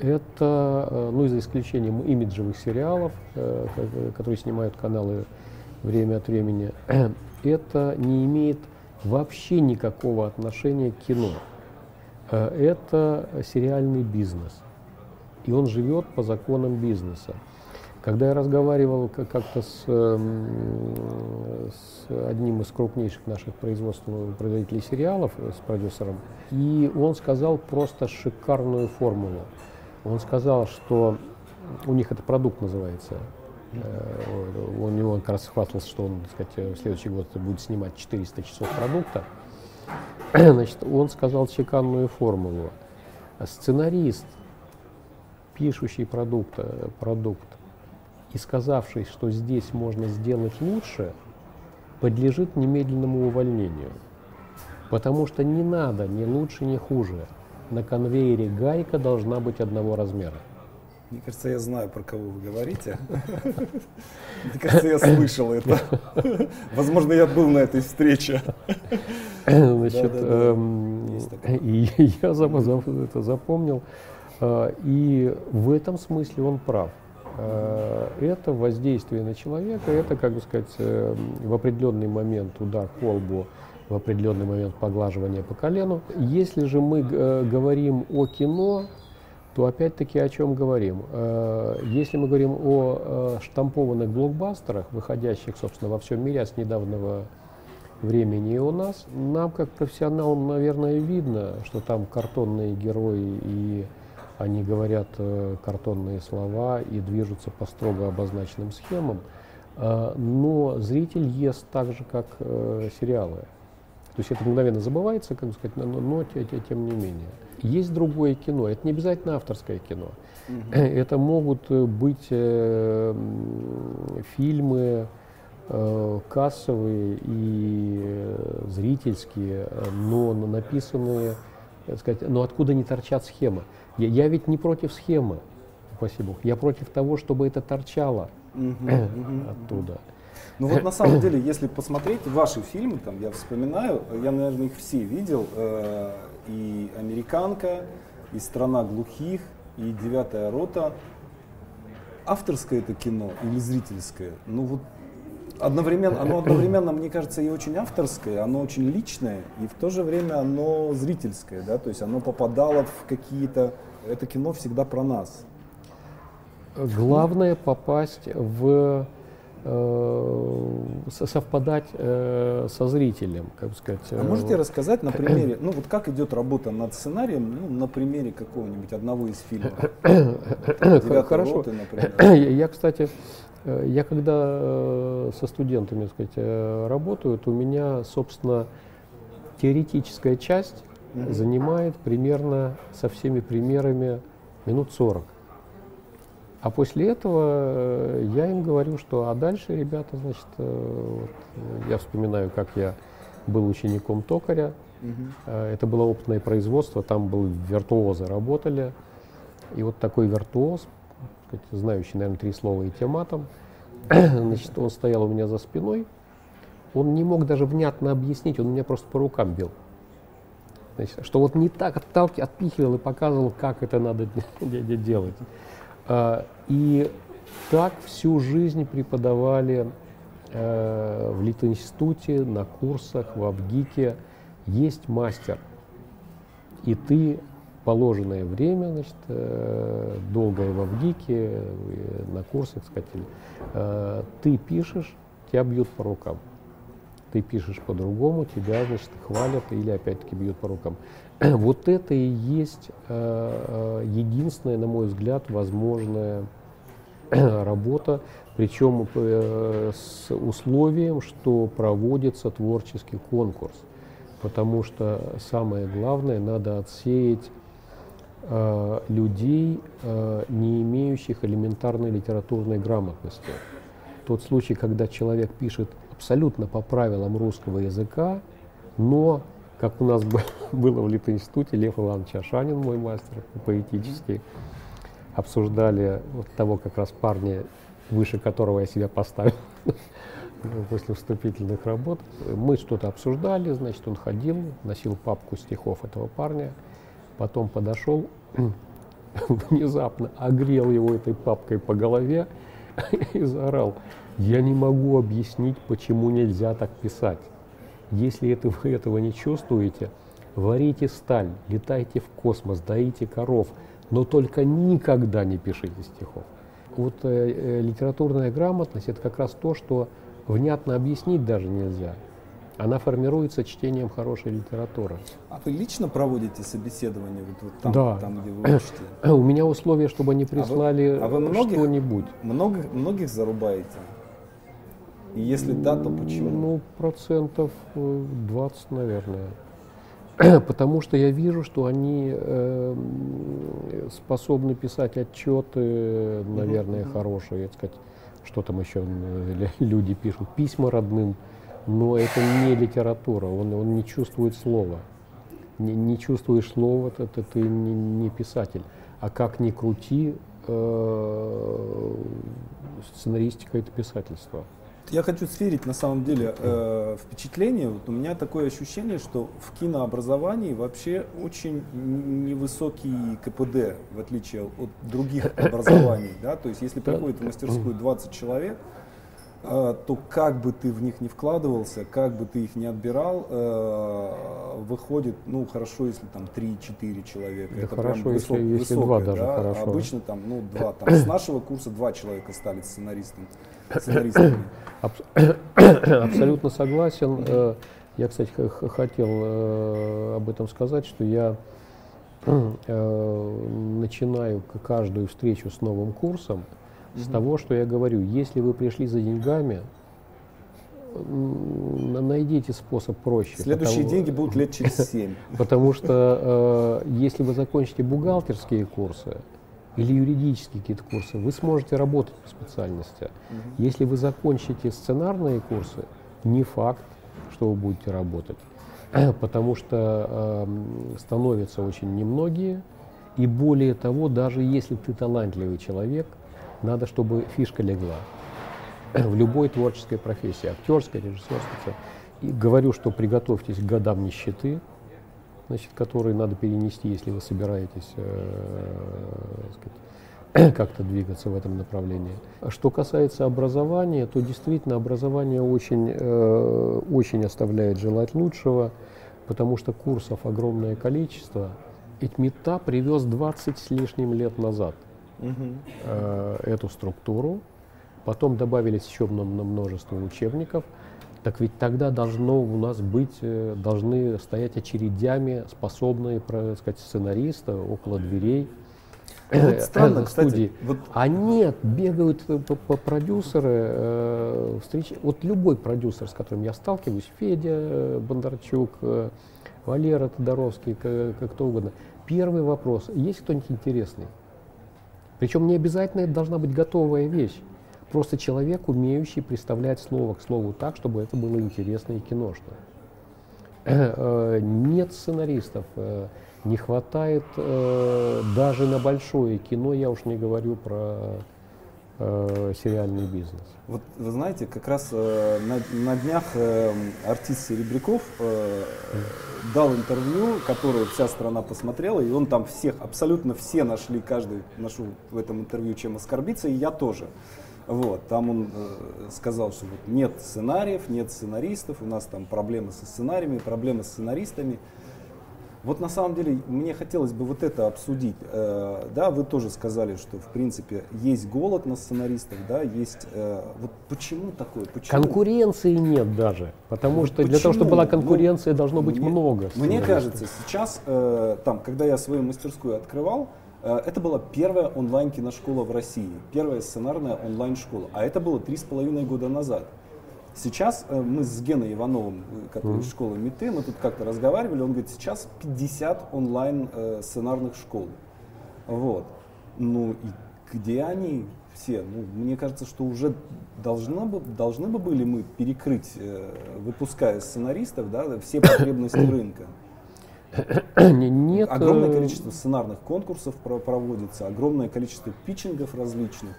Э, это, ну, за исключением имиджевых сериалов, которые снимают каналы время от времени, это не имеет вообще никакого отношения к кино. Это сериальный бизнес. И он живет по законам бизнеса. Когда я разговаривал как-то с, эм, с одним из крупнейших наших производителей сериалов, э, с продюсером, и он сказал просто шикарную формулу. Он сказал, что у них это продукт называется. Э, у него он как раз хвастался, что он так сказать, в следующий год будет снимать 400 часов продукта. Значит, он сказал шикарную формулу. Сценарист, пишущий продукт, э, продукт и сказавший, что здесь можно сделать лучше, подлежит немедленному увольнению. Потому что не надо ни лучше, ни хуже. На конвейере гайка должна быть одного размера. Мне кажется, я знаю, про кого вы говорите. Мне кажется, я слышал это. Возможно, я был на этой встрече. Значит, эм, я это запомнил. Э, и в этом смысле он прав. Э, это воздействие на человека, это, как бы сказать, э, в определенный момент удар по лбу, в определенный момент поглаживание по колену. Если же мы э, говорим о кино, то опять-таки о чем говорим? Если мы говорим о штампованных блокбастерах, выходящих, собственно, во всем мире, а с недавнего времени и у нас, нам, как профессионалам, наверное, видно, что там картонные герои и они говорят э, картонные слова и движутся по строго обозначенным схемам, э, но зритель ест так же, как э, сериалы. То есть это мгновенно забывается, как бы сказать, но, но тем не менее. Есть другое кино, это не обязательно авторское кино. Угу. Это могут быть э, фильмы э, кассовые и э, зрительские, но написанные, так сказать, но откуда не торчат схемы. Я, я ведь не против схемы, спасибо. Я против того, чтобы это торчало. оттуда. Ну вот на самом деле, если посмотреть ваши фильмы, там я вспоминаю, я, наверное, их все видел, э, и «Американка», и «Страна глухих», и «Девятая рота». Авторское это кино или зрительское? Ну вот одновременно, оно одновременно, мне кажется, и очень авторское, оно очень личное, и в то же время оно зрительское, да, то есть оно попадало в какие-то, это кино всегда про нас. Главное попасть в совпадать э, со зрителем, как бы сказать. А можете э, рассказать на примере, ну вот как идет работа над сценарием, ну, на примере какого-нибудь одного из фильмов? Хорошо. Роты, например. Я, кстати, Э, я когда э, со студентами так сказать, э, работаю, то у меня, собственно, теоретическая часть mm-hmm. занимает примерно со всеми примерами минут 40. А после этого я им говорю, что а дальше, ребята, значит, вот, я вспоминаю, как я был учеником токаря. Угу. Это было опытное производство, там был виртуозы работали. И вот такой виртуоз сказать, знающий, наверное, три слова и тематом. Значит, он стоял у меня за спиной. Он не мог даже внятно объяснить, он меня просто по рукам бил. Значит, что вот не так отталкивал, отпихивал и показывал, как это надо делать. А, и так всю жизнь преподавали э, в Литинституте, на курсах, в Абгике. Есть мастер, и ты положенное время, значит, э, долгое в Авгике, э, на курсах, сказать, ты пишешь, тебя бьют по рукам. Ты пишешь по-другому, тебя, значит, хвалят или опять-таки бьют по рукам. Вот это и есть единственная, на мой взгляд, возможная работа, причем с условием, что проводится творческий конкурс. Потому что самое главное, надо отсеять э, людей, э, не имеющих элементарной литературной грамотности. Тот случай, когда человек пишет абсолютно по правилам русского языка, но, как у нас было в Литинституте, Лев Иванович Ашанин, мой мастер поэтический, обсуждали вот того как раз парня, выше которого я себя поставил после вступительных работ. Мы что-то обсуждали, значит, он ходил, носил папку стихов этого парня, потом подошел, внезапно огрел его этой папкой по голове и заорал, я не могу объяснить, почему нельзя так писать. Если это, вы этого не чувствуете, варите сталь, летайте в космос, доите коров, но только никогда не пишите стихов. Вот э, э, литературная грамотность – это как раз то, что внятно объяснить даже нельзя – она формируется чтением хорошей литературы. А вы лично проводите собеседование вот, вот там, да. там, где вы учите? У меня условие, чтобы они прислали а вы, а вы многих, что-нибудь. Много, многих зарубаете? И если да, то почему? Ну, процентов 20, э, наверное. Потому что я вижу, что они э, способны писать отчеты, наверное, uh-huh. хорошие, так сказать, что там еще люди пишут, письма родным но это не литература, он, он не чувствует слова. Не, не чувствуешь слова, это ты не, не писатель. А как ни крути, э, сценаристика это писательство. Я хочу сверить на самом деле э, впечатление. Вот у меня такое ощущение, что в кинообразовании вообще очень невысокий КПД, в отличие от других образований. Да? То есть если приходит в мастерскую 20 человек, то как бы ты в них не вкладывался, как бы ты их не отбирал, э, выходит, ну хорошо, если там 3-4 человека. Да это хорошо, прям высок, если, если высокое, два даже да? хорошо. Обычно там, ну, два. Там, с нашего курса два человека стали сценаристами. сценаристами. Абсолютно согласен. Э, я, кстати, хотел э, об этом сказать, что я начинаю каждую встречу с новым курсом с того, что я говорю. Если вы пришли за деньгами, найдите способ проще. Следующие потому, деньги будут лет через семь. Потому что э, если вы закончите бухгалтерские курсы или юридические какие-то курсы, вы сможете работать по специальности. Угу. Если вы закончите сценарные курсы, не факт, что вы будете работать. Потому что э, становятся очень немногие. И более того, даже если ты талантливый человек, надо, чтобы фишка легла. в любой творческой профессии, актерской, режиссерской. И говорю, что приготовьтесь к годам нищеты, значит, которые надо перенести, если вы собираетесь э, как-то двигаться в этом направлении. Что касается образования, то действительно образование очень, э, очень оставляет желать лучшего, потому что курсов огромное количество. Итмета привез 20 с лишним лет назад. Э, эту структуру, потом добавились еще множество учебников. Так ведь тогда должно у нас быть, э, должны стоять очередями способные, так сказать, сценаристы около дверей ну, вот странно, студии. Вот... А нет, бегают по продюсеры, э, встреч... вот любой продюсер, с которым я сталкиваюсь, Федя э, Бондарчук, э, Валера Тодоровский, как кто угодно. Первый вопрос, есть кто-нибудь интересный? Причем не обязательно это должна быть готовая вещь. Просто человек, умеющий представлять слово к слову так, чтобы это было интересно и киношно. Э, нет сценаристов. Э, не хватает э, даже на большое кино, я уж не говорю про э, сериальный бизнес. Вот вы знаете, как раз э, на, на днях э, артист Серебряков э, дал интервью, которое вся страна посмотрела, и он там всех, абсолютно все нашли, каждый нашел в этом интервью чем оскорбиться, и я тоже. Вот, там он э, сказал, что вот нет сценариев, нет сценаристов, у нас там проблемы со сценариями, проблемы с сценаристами. Вот на самом деле мне хотелось бы вот это обсудить. Э, да, вы тоже сказали, что в принципе есть голод на сценаристов, да, есть. Э, вот почему такое? Почему? Конкуренции нет даже, потому что почему? для того, чтобы была ну, конкуренция, ну, должно быть мне, много. Мне кажется, сейчас э, там, когда я свою мастерскую открывал, это была первая онлайн киношкола в России, первая сценарная онлайн школа, а это было три с половиной года назад. Сейчас э, мы с Геной Ивановым, э, который mm-hmm. из школы МИТы, мы тут как-то разговаривали, он говорит, сейчас 50 онлайн э, сценарных школ. Вот. Ну и где они все? Ну, мне кажется, что уже должны бы, должны бы были мы перекрыть, выпуская сценаристов, да, все потребности рынка. Нет. Огромное количество сценарных конкурсов проводится, огромное количество питчингов различных.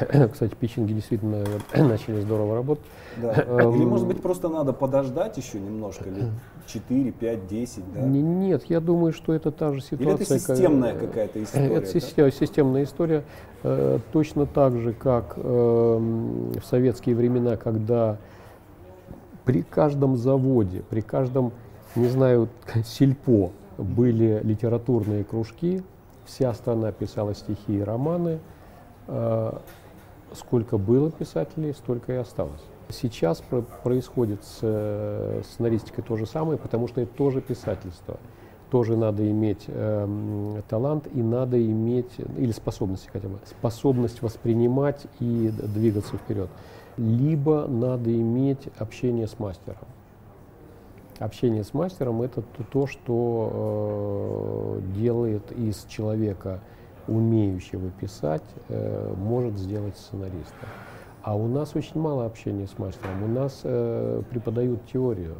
Кстати, питчинги действительно начали здорово работать. Да. Эм, Или, может быть, просто надо подождать еще немножко, лет 4, 5, 10, да? Нет, я думаю, что это та же ситуация. Или это системная как... какая-то история? Это да? системная история. Э, точно так же, как эм, в советские времена, когда при каждом заводе, при каждом, не знаю, сельпо были литературные кружки, вся страна писала стихи и романы, э, сколько было писателей, столько и осталось. Сейчас про происходит с э, сценаристикой то же самое, потому что это тоже писательство. Тоже надо иметь э, талант и надо иметь, или способность хотя бы, способность воспринимать и двигаться вперед. Либо надо иметь общение с мастером. Общение с мастером – это то, что э, делает из человека умеющего писать, э, может сделать сценариста. А у нас очень мало общения с мастером. У нас э, преподают теорию.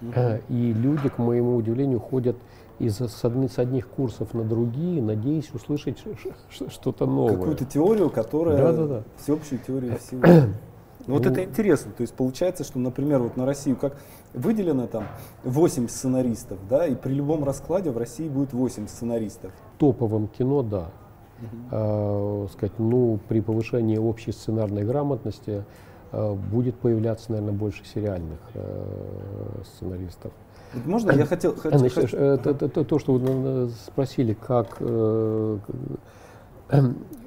Uh-huh. И люди, к моему удивлению, ходят из с, одни, с одних курсов на другие, надеясь услышать что-то новое. Какую-то теорию, которая да, да, да. всеобщую теорию всего. Ну, вот ну, это интересно. То есть получается, что, например, вот на Россию как выделено там 8 сценаристов, да, и при любом раскладе в России будет 8 сценаристов. Топовым кино, да. Uh-huh. А, сказать, ну, при повышении общей сценарной грамотности а, будет появляться, наверное, больше сериальных а, сценаристов. Можно я хотел... хотел Значит, хочу... это, это, это, то, что вы спросили, как э,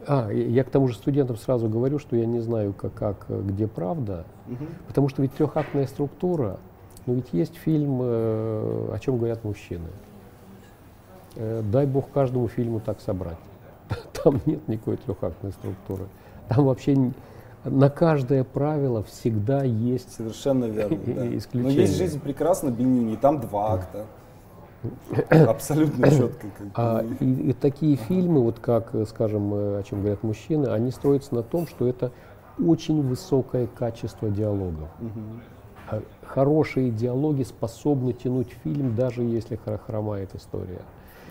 а, я к тому же студентам сразу говорю, что я не знаю, как, как где правда, угу. потому что ведь трехактная структура, но ведь есть фильм э, «О чем говорят мужчины». Э, дай бог каждому фильму так собрать. Там нет никакой трехактной структуры. Там вообще на каждое правило всегда есть Совершенно верно, да. исключение. Но есть «Жизнь прекрасна» Бенини, там два акта. Абсолютно четко. А, и, и такие фильмы, вот как, скажем, о чем говорят мужчины, они строятся на том, что это очень высокое качество диалогов. Угу. Хорошие диалоги способны тянуть фильм, даже если хромает история.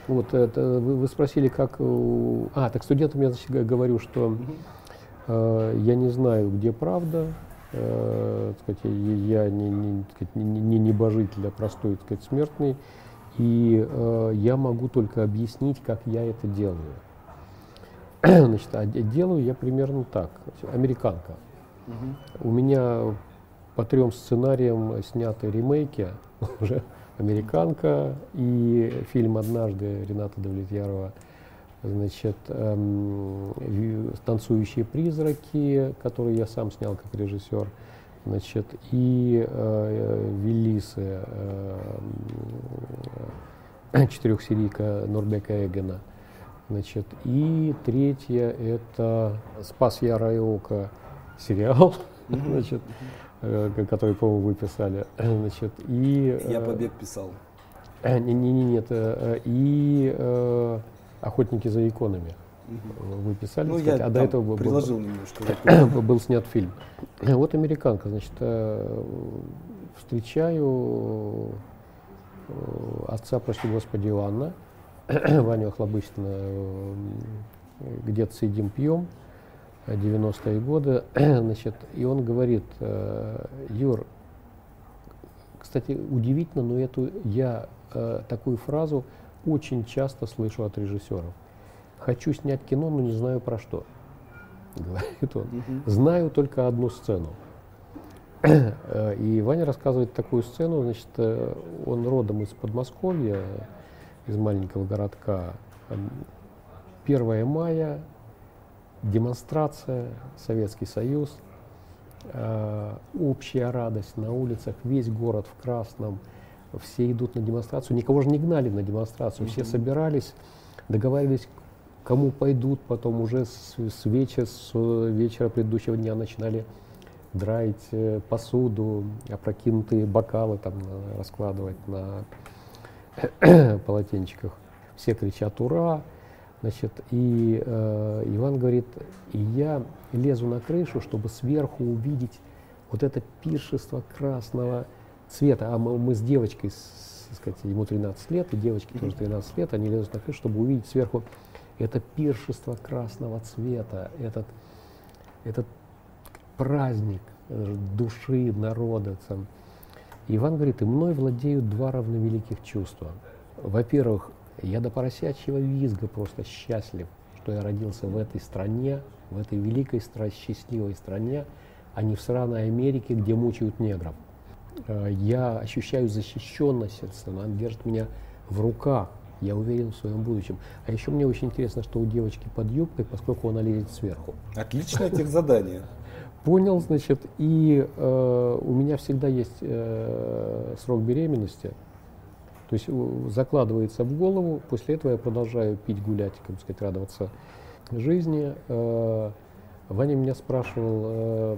Вот это, вы, вы спросили, как... А, так студентам я значит, говорю, что Я не знаю, где правда. Сказать, я не, не, не, не небожитель, а простой сказать, смертный. И я могу только объяснить, как я это делаю. Значит, а делаю я примерно так. Американка. Угу. У меня по трем сценариям сняты ремейки уже «Американка» и фильм «Однажды» Рената Давлетьярова, значит, эм, «Танцующие призраки», который я сам снял как режиссер, значит, и э, «Велисы», э, четырехсерийка Норбека Эгена, значит, и третье – это «Спас Яра и Ока» сериал, значит, Э, который, по-моему, вы писали. Значит, и, Я э, «Побег» писал. Не, не, не, нет. И э, «Охотники за иконами». Вы писали, ну, сказать, я а до этого был, приложил немножко. был снят фильм. Вот американка, значит, встречаю отца, прости господи, Иоанна, Ваню Охлобыстина, где-то сидим, пьем, 90-е годы, значит, и он говорит, э, Юр, кстати, удивительно, но эту я э, такую фразу очень часто слышу от режиссеров. Хочу снять кино, но не знаю про что. Говорит он. Знаю только одну сцену. Э, и Ваня рассказывает такую сцену, значит, он родом из Подмосковья, из маленького городка. 1 мая, демонстрация, Советский Союз, э, общая радость на улицах, весь город в красном, все идут на демонстрацию. Никого же не гнали на демонстрацию, все собирались, договаривались, кому пойдут, потом уже с, с, вечера, с вечера предыдущего дня начинали драить э, посуду, опрокинутые бокалы там раскладывать на полотенчиках. Все кричат «Ура!», Значит, и э, Иван говорит, и я лезу на крышу, чтобы сверху увидеть вот это пиршество красного цвета. А мы, мы с девочкой, с, сказать, ему 13 лет, и девочке тоже 13 лет, они лезут на крышу, чтобы увидеть сверху это пиршество красного цвета, этот, этот праздник э, души народа. Там. Иван говорит, и мной владеют два равновеликих чувства. Во-первых, я до поросячьего визга просто счастлив, что я родился в этой стране, в этой великой, счастливой стране, а не в сраной Америке, где мучают негров. Э, я ощущаю защищенность, она держит меня в руках, я уверен в своем будущем. А еще мне очень интересно, что у девочки под юбкой, поскольку она лезет сверху. Отличное тех задание. Понял, значит, и э, у меня всегда есть э, срок беременности, то есть э, закладывается в голову, после этого я продолжаю пить, гулять, как сказать, радоваться жизни. Э, Ваня меня спрашивал, э,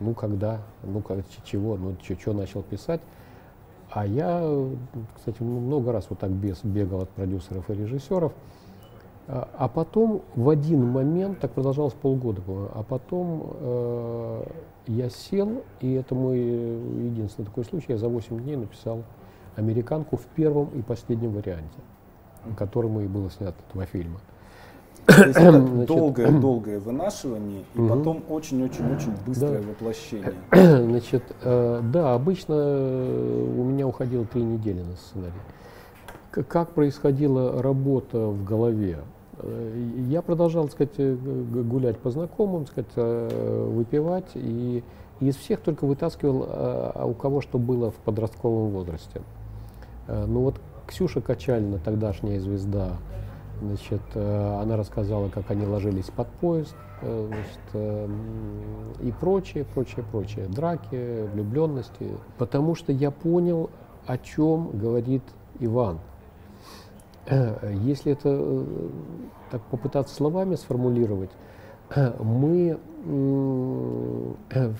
ну когда, ну как, чего, ну что начал писать. А я, кстати, много раз вот так без, бегал от продюсеров и режиссеров. А, а потом в один момент, так продолжалось полгода, а потом э, я сел, и это мой единственный такой случай, я за 8 дней написал «Американку» в первом и последнем варианте, которому и было снято два фильма. Это долгое-долгое вынашивание и угу. потом очень-очень-очень быстрое да. воплощение. Значит, э, да, обычно у меня уходило три недели на сценарий. Как происходила работа в голове? Э, я продолжал, так сказать, э, гулять по знакомым, так сказать, э, выпивать, и из всех только вытаскивал, а у кого что было в подростковом возрасте. Ну вот Ксюша Качалина, тогдашняя звезда, значит, она рассказала, как они ложились под поезд, значит, и прочее, прочее, прочее, драки, влюбленности, потому что я понял, о чем говорит Иван. Э, если это э, так попытаться словами сформулировать, мы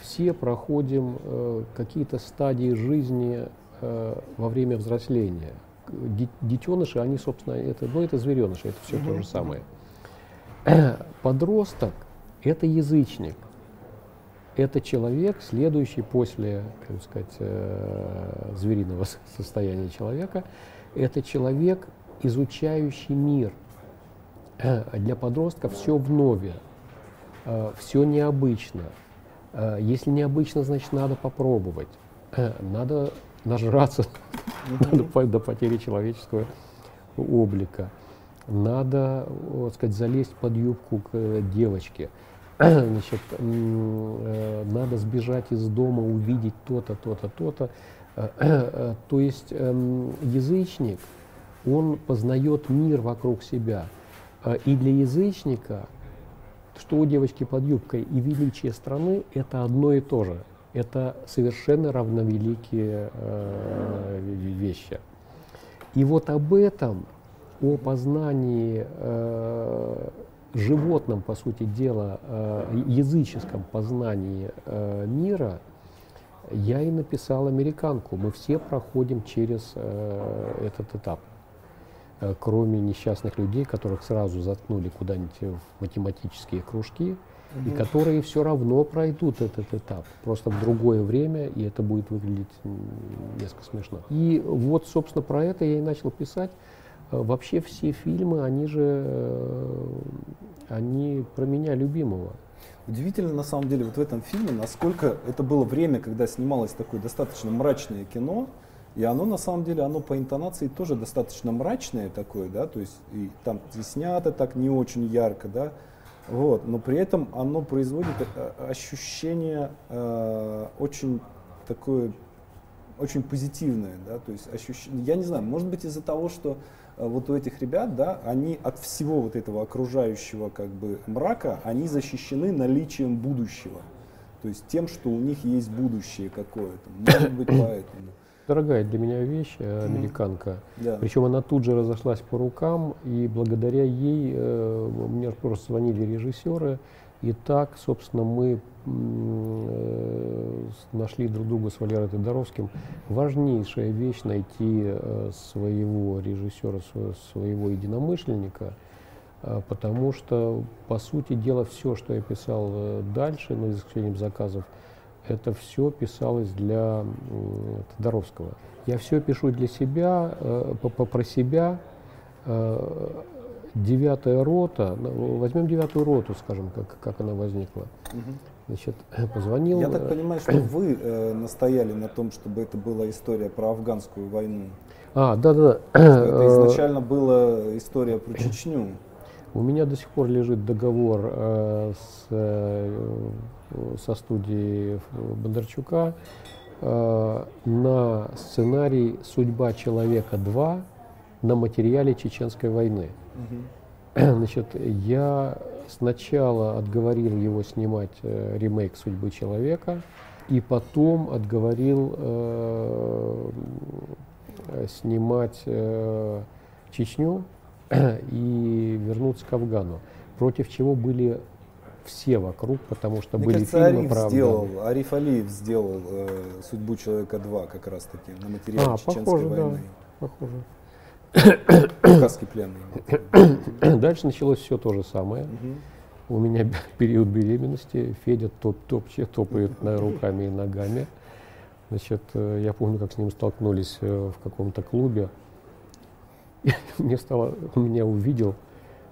все проходим э, какие-то стадии жизни во время взросления. Детеныши, они, собственно, это, ну, это звереныши, это все mm-hmm. то же самое. Подросток – это язычник. Это человек, следующий после, как сказать, звериного состояния человека. Это человек, изучающий мир. Э, для подростка все в нове. Э, все необычно. Э, если необычно, значит, надо попробовать. Э, надо нажраться надо до потери человеческого облика. Надо, вот сказать, залезть под юбку к девочке. Значит, надо сбежать из дома, увидеть то-то, то-то, то-то. То есть эм, язычник, он познает мир вокруг себя. И для язычника что у девочки под юбкой и величие страны – это одно и то же. Это совершенно равновеликие э, вещи. И вот об этом, о познании э, животном, по сути дела, э, языческом познании э, мира, я и написал американку. Мы все проходим через э, этот этап. Э, кроме несчастных людей, которых сразу заткнули куда-нибудь в математические кружки, угу. и которые все равно пройдут этот этап, просто в другое время, и это будет выглядеть несколько смешно. И вот, собственно, про это я и начал писать. Э, вообще все фильмы, они же, э, они про меня любимого. Удивительно на самом деле вот в этом фильме, насколько это было время, когда снималось такое достаточно мрачное кино, и оно на самом деле, оно по интонации тоже достаточно мрачное такое, да, то есть и там и снято так не очень ярко, да, вот, но при этом оно производит э, ощущение э, очень такое, очень позитивное, да, то есть ощущение, я не знаю, может быть из-за того, что э, вот у этих ребят, да, они от всего вот этого окружающего как бы мрака, они защищены наличием будущего. То есть тем, что у них есть будущее какое-то. Может быть, поэтому дорогая для меня вещь, э, американка. Да. Причем она тут же разошлась по рукам, и благодаря ей э, мне просто звонили режиссеры, и так, собственно, мы э, нашли друг друга с Валерой Тодоровским. Важнейшая вещь найти э, своего режиссера, своего единомышленника, э, потому что, по сути дела, все, что я писал э, дальше, ну, за исключением заказов, это все писалось для Тодоровского. Я все пишу для себя, э, про себя. Э, девятая рота, ну, возьмем девятую роту, скажем, как, как она возникла. Значит, позвонил. Я так э, понимаю, что вы э, настояли на том, чтобы это была история про афганскую войну. А, да, да. Это изначально была история про Чечню. У меня до сих пор лежит договор э, с э, со студии Бондарчука э, на сценарий «Судьба человека 2» на материале Чеченской войны. Угу. Значит, я сначала отговорил его снимать э, ремейк «Судьбы человека», и потом отговорил э, снимать э, Чечню и вернуться к Афгану, против чего были все вокруг, потому что Мне были кажется, фильмы Ариф про сделал, Ариф Алиев сделал э, «Судьбу человека 2» как раз таки на материале а, Чеченской похоже, войны. Да, похоже. Кавказский пленный. Дальше началось все то же самое. Угу. У меня период беременности, Федя топ топче, топает на руками и ногами. Значит, э, я помню, как с ним столкнулись э, в каком-то клубе. Мне стало, он меня увидел,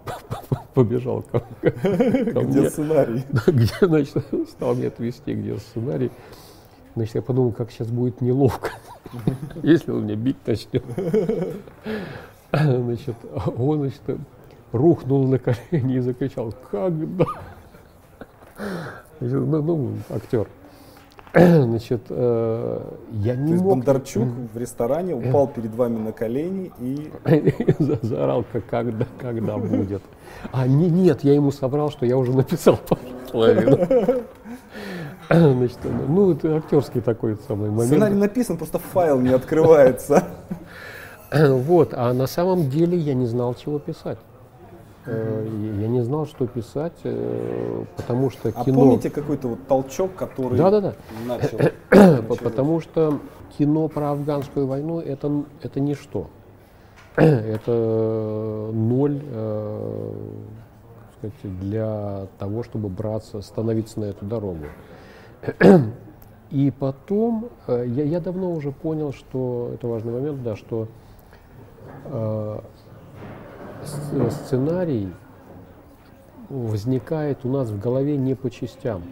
побежал ко, ко где мне. сценарий? Где, значит, стал мне отвести, где сценарий. Значит, я подумал, как сейчас будет неловко, если он меня бить начнет. Значит, он, значит, рухнул на колени и закричал, когда? Значит, ну, ну, актер. Значит, э, я не То мог... Бондарчук в ресторане упал перед вами на колени и... Заорал, когда, когда будет. А не, нет, я ему соврал, что я уже написал половину. Значит, ну, это актерский такой самый момент. Сценарий написан, просто файл не открывается. Вот, а на самом деле я не знал, чего писать. Э, я не знал, что писать, э, потому что а кино... А помните какой-то вот толчок, который да, да, да. начал? Потому что кино про афганскую войну это, это ничто. Это ноль э, сказать, для того, чтобы браться, становиться на эту дорогу. И потом, я, я давно уже понял, что это важный момент, да, что сценарий возникает у нас в голове не по частям.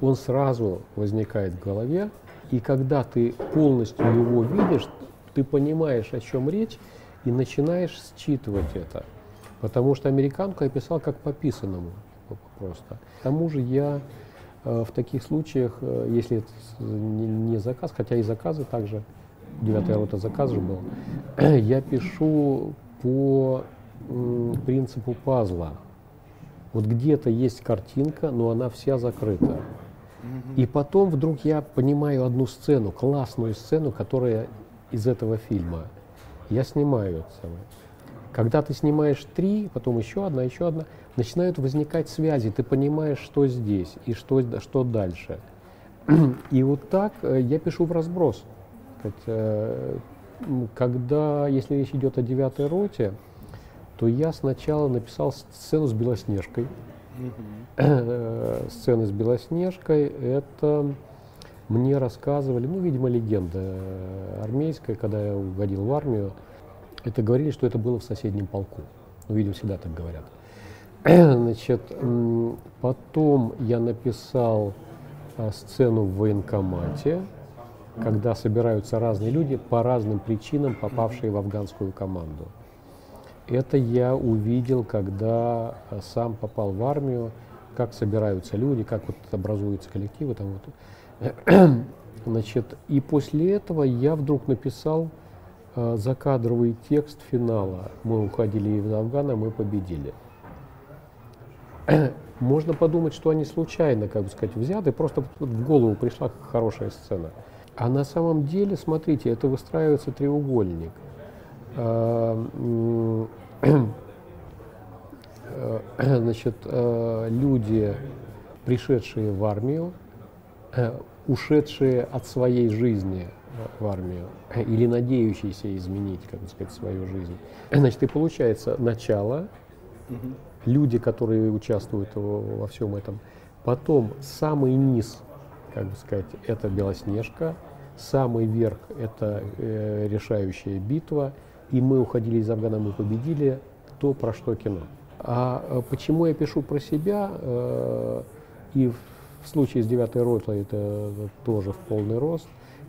Он сразу возникает в голове, и когда ты полностью его видишь, ты понимаешь, о чем речь, и начинаешь считывать это. Потому что американку я писал как по писанному просто. К тому же я э, в таких случаях, э, если это не, заказ, хотя и заказы также, девятая рота заказ же был, я пишу по принципу пазла. Вот где-то есть картинка, но она вся закрыта. И потом вдруг я понимаю одну сцену, классную сцену, которая из этого фильма. Я снимаю это самое. Когда ты снимаешь три, потом еще одна, еще одна, начинают возникать связи, ты понимаешь, что здесь и что, что дальше. И вот так э, я пишу в разброс. Э, когда, если речь идет о девятой роте, то я сначала написал сцену с Белоснежкой. Mm-hmm. Сцены с Белоснежкой это мне рассказывали, ну, видимо, легенда армейская, когда я угодил в армию, это говорили, что это было в соседнем полку. Ну, видимо, всегда так говорят. Значит, потом я написал а, сцену в военкомате, когда собираются разные люди по разным причинам, попавшие в афганскую команду. Это я увидел, когда а, сам попал в армию, как собираются люди, как вот образуются коллективы. Там вот. Значит, и после этого я вдруг написал э, закадровый текст финала. Мы уходили из Афгана, мы победили. Можно подумать, что они случайно, как бы сказать, взяты, просто в голову пришла хорошая сцена. А на самом деле, смотрите, это выстраивается треугольник. А, э, значит, э, люди, пришедшие в армию, э, ушедшие от своей жизни в армию или надеющиеся изменить, как бы сказать, свою жизнь. Значит, и получается начало, люди, которые участвуют во всем этом. Потом самый низ, как бы сказать, это Белоснежка, самый верх это э, решающая битва, и мы уходили из Афгана, мы победили, то про что кино. А э, почему я пишу про себя, э, и в случае с девятой ротой это тоже в полный рост,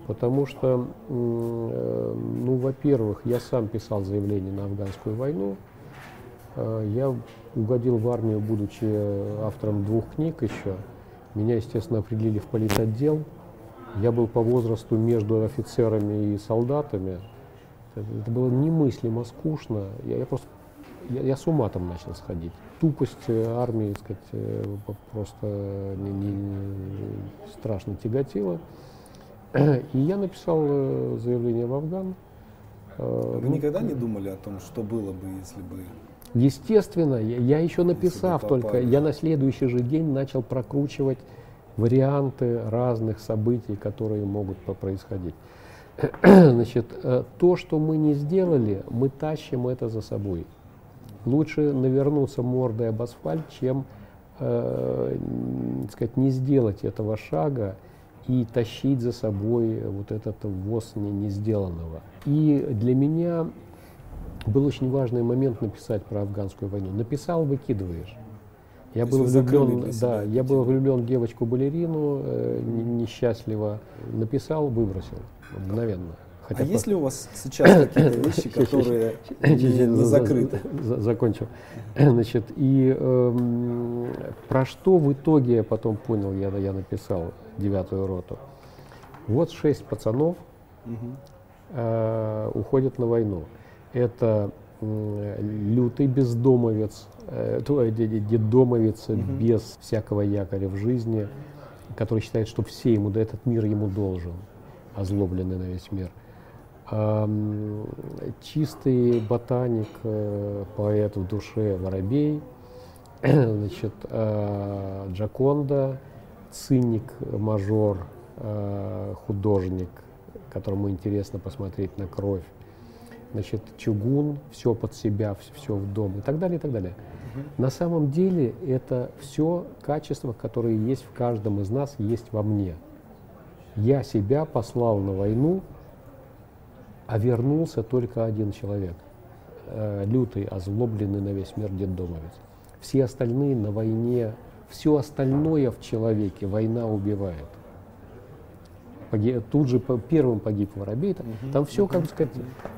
потому что, э, ну, во-первых, я сам писал заявление на афганскую войну, Э, я угодил в армию, будучи автором двух книг еще. Меня, естественно, определили в политотдел. Я был по возрасту между офицерами и солдатами. Это было немыслимо скучно. Я, я просто я, я с ума там начал сходить. Тупость армии, так сказать, э, просто не, не, страшно тяготила. И я написал э, заявление в Афган. Вы никогда не думали о том, что было бы, если бы Естественно, я, я еще написав только, я на следующий же день начал прокручивать варианты разных событий, которые могут происходить. Значит, э, то, что мы не сделали, мы тащим это за собой. Лучше навернуться мордой об асфальт, чем э, сказать, не сделать этого шага и тащить за собой вот этот воз не, не сделанного. И для меня был очень важный момент написать про афганскую войну. Написал, выкидываешь. Я был влюблен, да, я был влюблен в девочку-балерину, э, несчастливо. Написал, выбросил мгновенно. Хотя а по... есть ли у вас сейчас какие-то вещи, которые не, не закрыты? Закончил. Значит, и э, про что в итоге я потом понял, я, я написал девятую роту. Вот шесть пацанов угу. э, уходят на войну это лютый бездомовец, э, детдомовец угу. без всякого якоря в жизни, который считает, что все ему, да этот мир ему должен, озлобленный на весь мир. чистый ботаник, э, поэт в душе Воробей, значит, э, Джаконда, циник, мажор, художник, которому интересно посмотреть на кровь значит, чугун, все под себя, все, все в дом и так далее, и так далее. Угу. На самом деле это все качества, которые есть в каждом из нас, есть во мне. Я себя послал на войну, а вернулся только один человек. Э, лютый, озлобленный на весь мир детдомовец. Все остальные на войне, все остальное в человеке война убивает. Погиб, тут же первым погиб Воробей. Там, угу, там все, как бы сказать,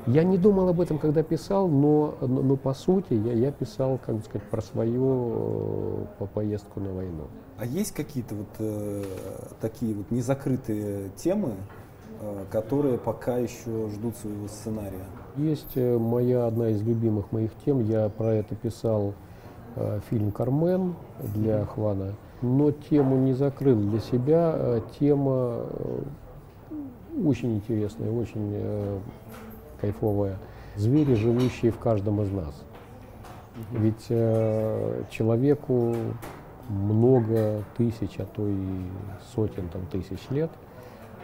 я не думал об этом, когда писал, но, но, но по сути я, я писал, как бы сказать, про свою по поездку на войну. А есть какие-то вот э, такие вот незакрытые темы, э, которые пока еще ждут своего сценария? Есть э, моя одна из любимых моих тем. Я про это писал э, фильм «Кармен» для Хвана, но тему не закрыл для себя. Э, тема э, очень интересная, очень э, кайфовая. Звери, живущие в каждом из нас. Ведь э, человеку много тысяч, а то и сотен там, тысяч лет,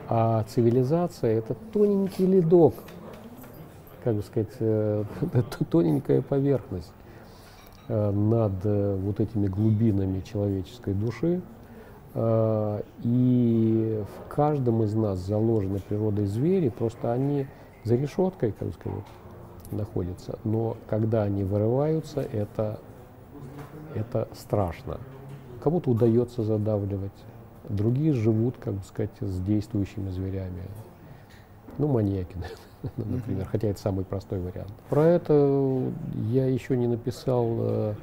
а цивилизация это тоненький ледок, как бы сказать, э, тоненькая поверхность над э, вот этими глубинами человеческой души, Э, и в каждом из нас заложены природой звери, просто они за решеткой, как сказать, находятся. Но когда они вырываются, это, это страшно. Кому-то удается задавливать, другие живут, как бы сказать, с действующими зверями. Ну, маньяки, например, хотя это самый простой вариант. Про это я еще не написал э,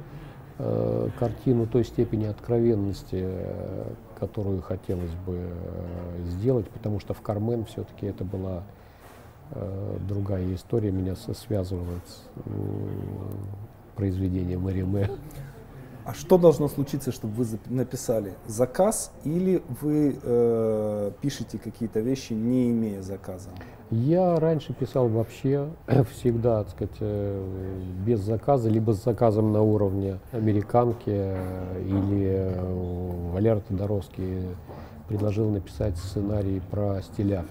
Э, картину той степени откровенности, э, которую хотелось бы э, сделать, потому что в Кармен все-таки это была другая история, меня связывала с произведением Мариме. А что должно случиться, чтобы вы написали заказ, или вы э, пишете какие-то вещи, не имея заказа? Я раньше писал вообще всегда, так сказать, э, без заказа, либо с заказом на уровне американки э, или э, Валера Тодоровский предложил написать сценарий про стиляк.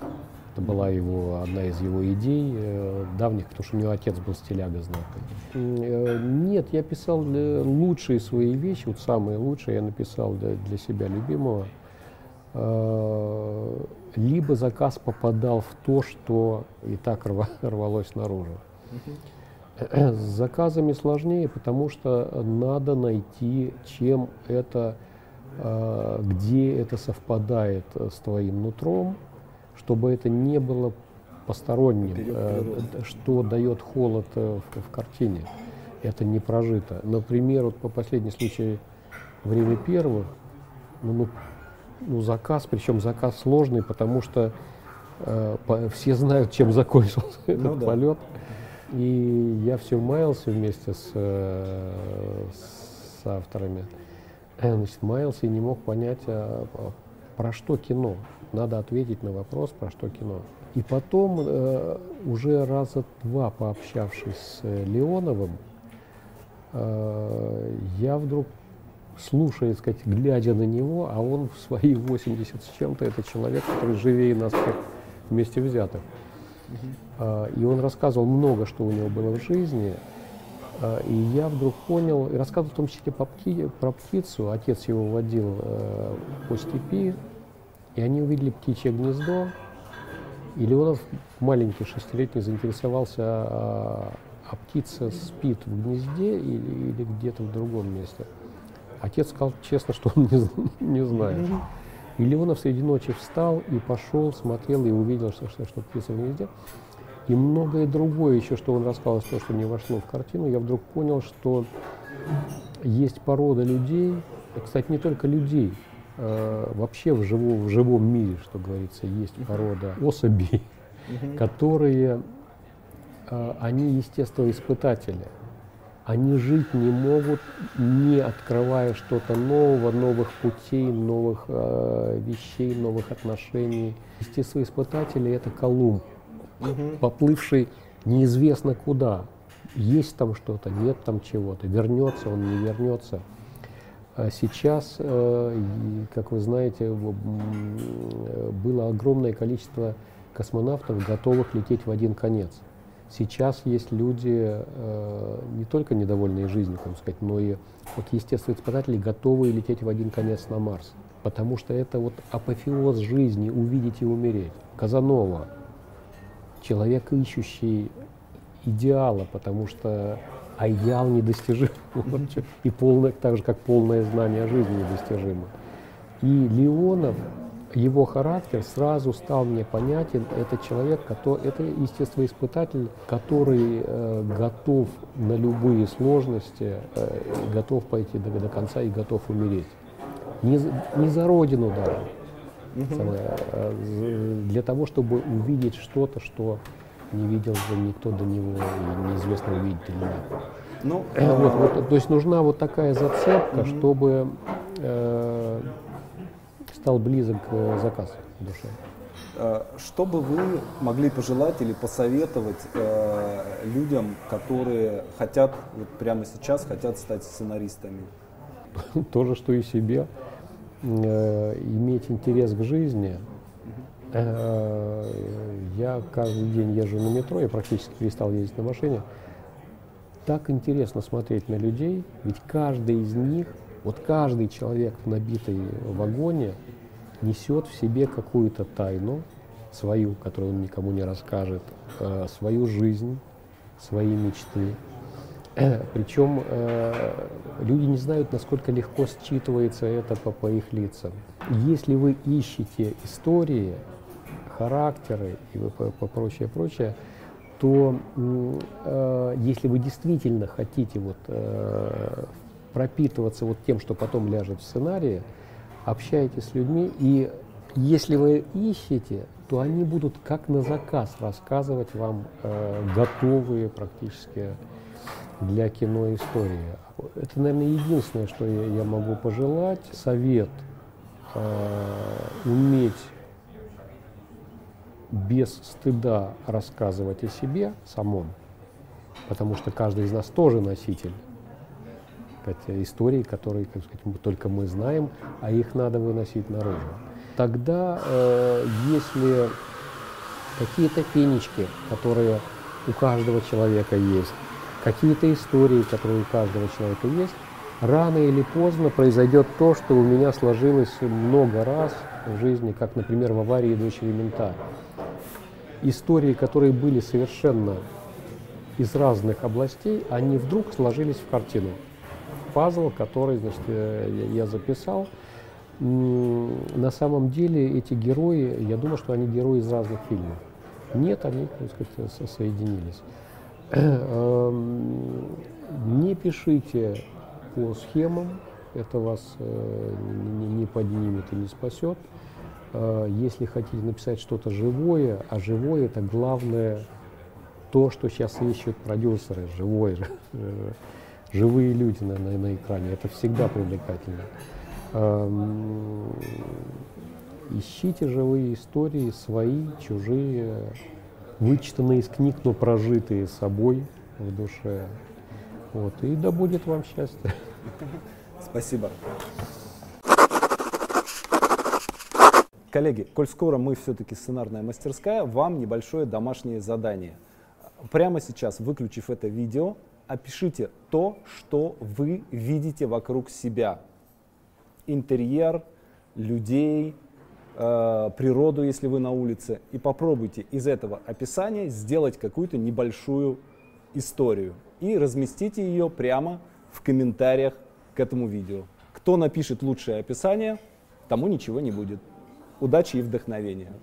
Это была его, одна из его идей э, давних, потому что у него отец был стиляга знатный. Э, нет, я писал лучшие свои вещи, вот самые лучшие я написал для, для себя любимого. Э, либо заказ попадал в то, что и так рвалось наружу. С заказами сложнее, потому что надо найти, чем это, где это совпадает с твоим нутром, чтобы это не было посторонним, э, что дает холод в, в картине. Это не прожито. Например, вот по последней случаю «Время первых», ну, ну ну, заказ, причем заказ сложный, потому что э, по, все знают, чем закончился ну, этот да. полет. И я все маялся вместе с, э, с авторами. Э, значит, маялся и не мог понять, а, а, про что кино. Надо ответить на вопрос, про что кино. И потом, э, уже раза два пообщавшись с э, Леоновым, э, я вдруг слушая, сказать, глядя на него, а он в свои 80 с чем-то, это человек, который живее нас всех вместе взятых. Uh-huh. И он рассказывал много, что у него было в жизни, а, и я вдруг понял, и рассказывал в том числе по пти, про птицу, отец его водил э, по степи, и они увидели птичье гнездо, и Леонов, маленький шестилетний, заинтересовался, а, а птица спит в гнезде или, или где-то в другом месте. Отец сказал честно, что он не, не знает. И Леонов среди ночи встал и пошел, смотрел и увидел, что, что, что птица в гнезде. И многое другое еще, что он рассказал, то, что не вошло в картину, я вдруг понял, что есть порода людей, кстати, не только людей, э, вообще в, живо, в живом мире, что говорится, есть порода особей, которые, э, они естествоиспытатели они жить не могут, не открывая что-то нового, новых путей, новых э, вещей, новых отношений. Естественно, испытатели это Колумб, угу. поплывший неизвестно куда. Есть там что-то, нет там чего-то, вернется он, не вернется. А сейчас, э, как вы знаете, было огромное количество космонавтов, готовых лететь в один конец. Сейчас есть люди э, не только недовольные жизнью, как сказать, но и вот естественные испытатели, готовые лететь в один конец на Марс. Потому что это вот апофеоз жизни, увидеть и умереть. Казанова, человек, ищущий идеала, потому что а идеал недостижим. И полное, так же, как полное знание жизни недостижимо. И Леонов, его характер сразу стал мне понятен. Это человек, который, это естествоиспытатель, который э, готов на любые сложности, э, готов пойти до, до конца и готов умереть. Не, не за родину даже. Самое, а для того, чтобы увидеть что-то, что не видел бы никто до него и неизвестно увидит или нет. Ну, э, вот, а вот, то есть нужна вот такая зацепка, угу. чтобы э, стал близок э, заказ в душе. А, что бы вы могли пожелать или посоветовать э, людям, которые хотят, вот прямо сейчас хотят стать сценаристами? То же, что и себе. Э, иметь интерес к жизни. Э, я каждый день езжу на метро, я практически перестал ездить на машине. Так интересно смотреть на людей, ведь каждый из них, вот каждый человек в набитой вагоне несет в себе какую-то тайну, свою, которую он никому не расскажет, э, свою жизнь, свои мечты. Причем э, люди не знают, насколько легко считывается это по, по их лицам. Если вы ищете истории, характеры и прочее, прочее, то э, если вы действительно хотите вот, э, пропитываться вот тем, что потом ляжет в сценарии, общайтесь с людьми, и если вы ищете, то они будут как на заказ рассказывать вам э, готовые практически для кино истории. Это, наверное, единственное, что я, я могу пожелать. Совет э, уметь без стыда рассказывать о себе самом, потому что каждый из нас тоже носитель это истории, которые, как сказать, только мы знаем, а их надо выносить наружу. Тогда, э, если какие-то фенечки, которые у каждого человека есть, какие-то истории, которые у каждого человека есть, рано или поздно произойдет то, что у меня сложилось много раз в жизни, как, например, в аварии дочери мента. Истории, которые были совершенно из разных областей, они вдруг сложились в картину. Пазл, который значит, э, я записал. На самом деле эти герои, я думаю, что они герои из разных фильмов. Нет, они, так сказать, соединились. Эм, не пишите по схемам, это вас э, не поднимет и не спасет. Э, если хотите написать что-то живое, а живое это главное то, что сейчас ищут продюсеры, живое, живые люди на, на, на экране, это всегда привлекательно. Эм, ищите живые истории, свои, чужие, вычитанные из книг, но прожитые собой в душе. Вот. И да будет вам счастье. Спасибо. Коллеги, коль скоро мы все-таки сценарная мастерская, вам небольшое домашнее задание. Прямо сейчас, выключив это видео, опишите то, что вы видите вокруг себя. Интерьер, людей, э, природу, если вы на улице, и попробуйте из этого описания сделать какую-то небольшую историю и разместите ее прямо в комментариях к этому видео. Кто напишет лучшее описание, тому ничего не будет. Удачи и вдохновения!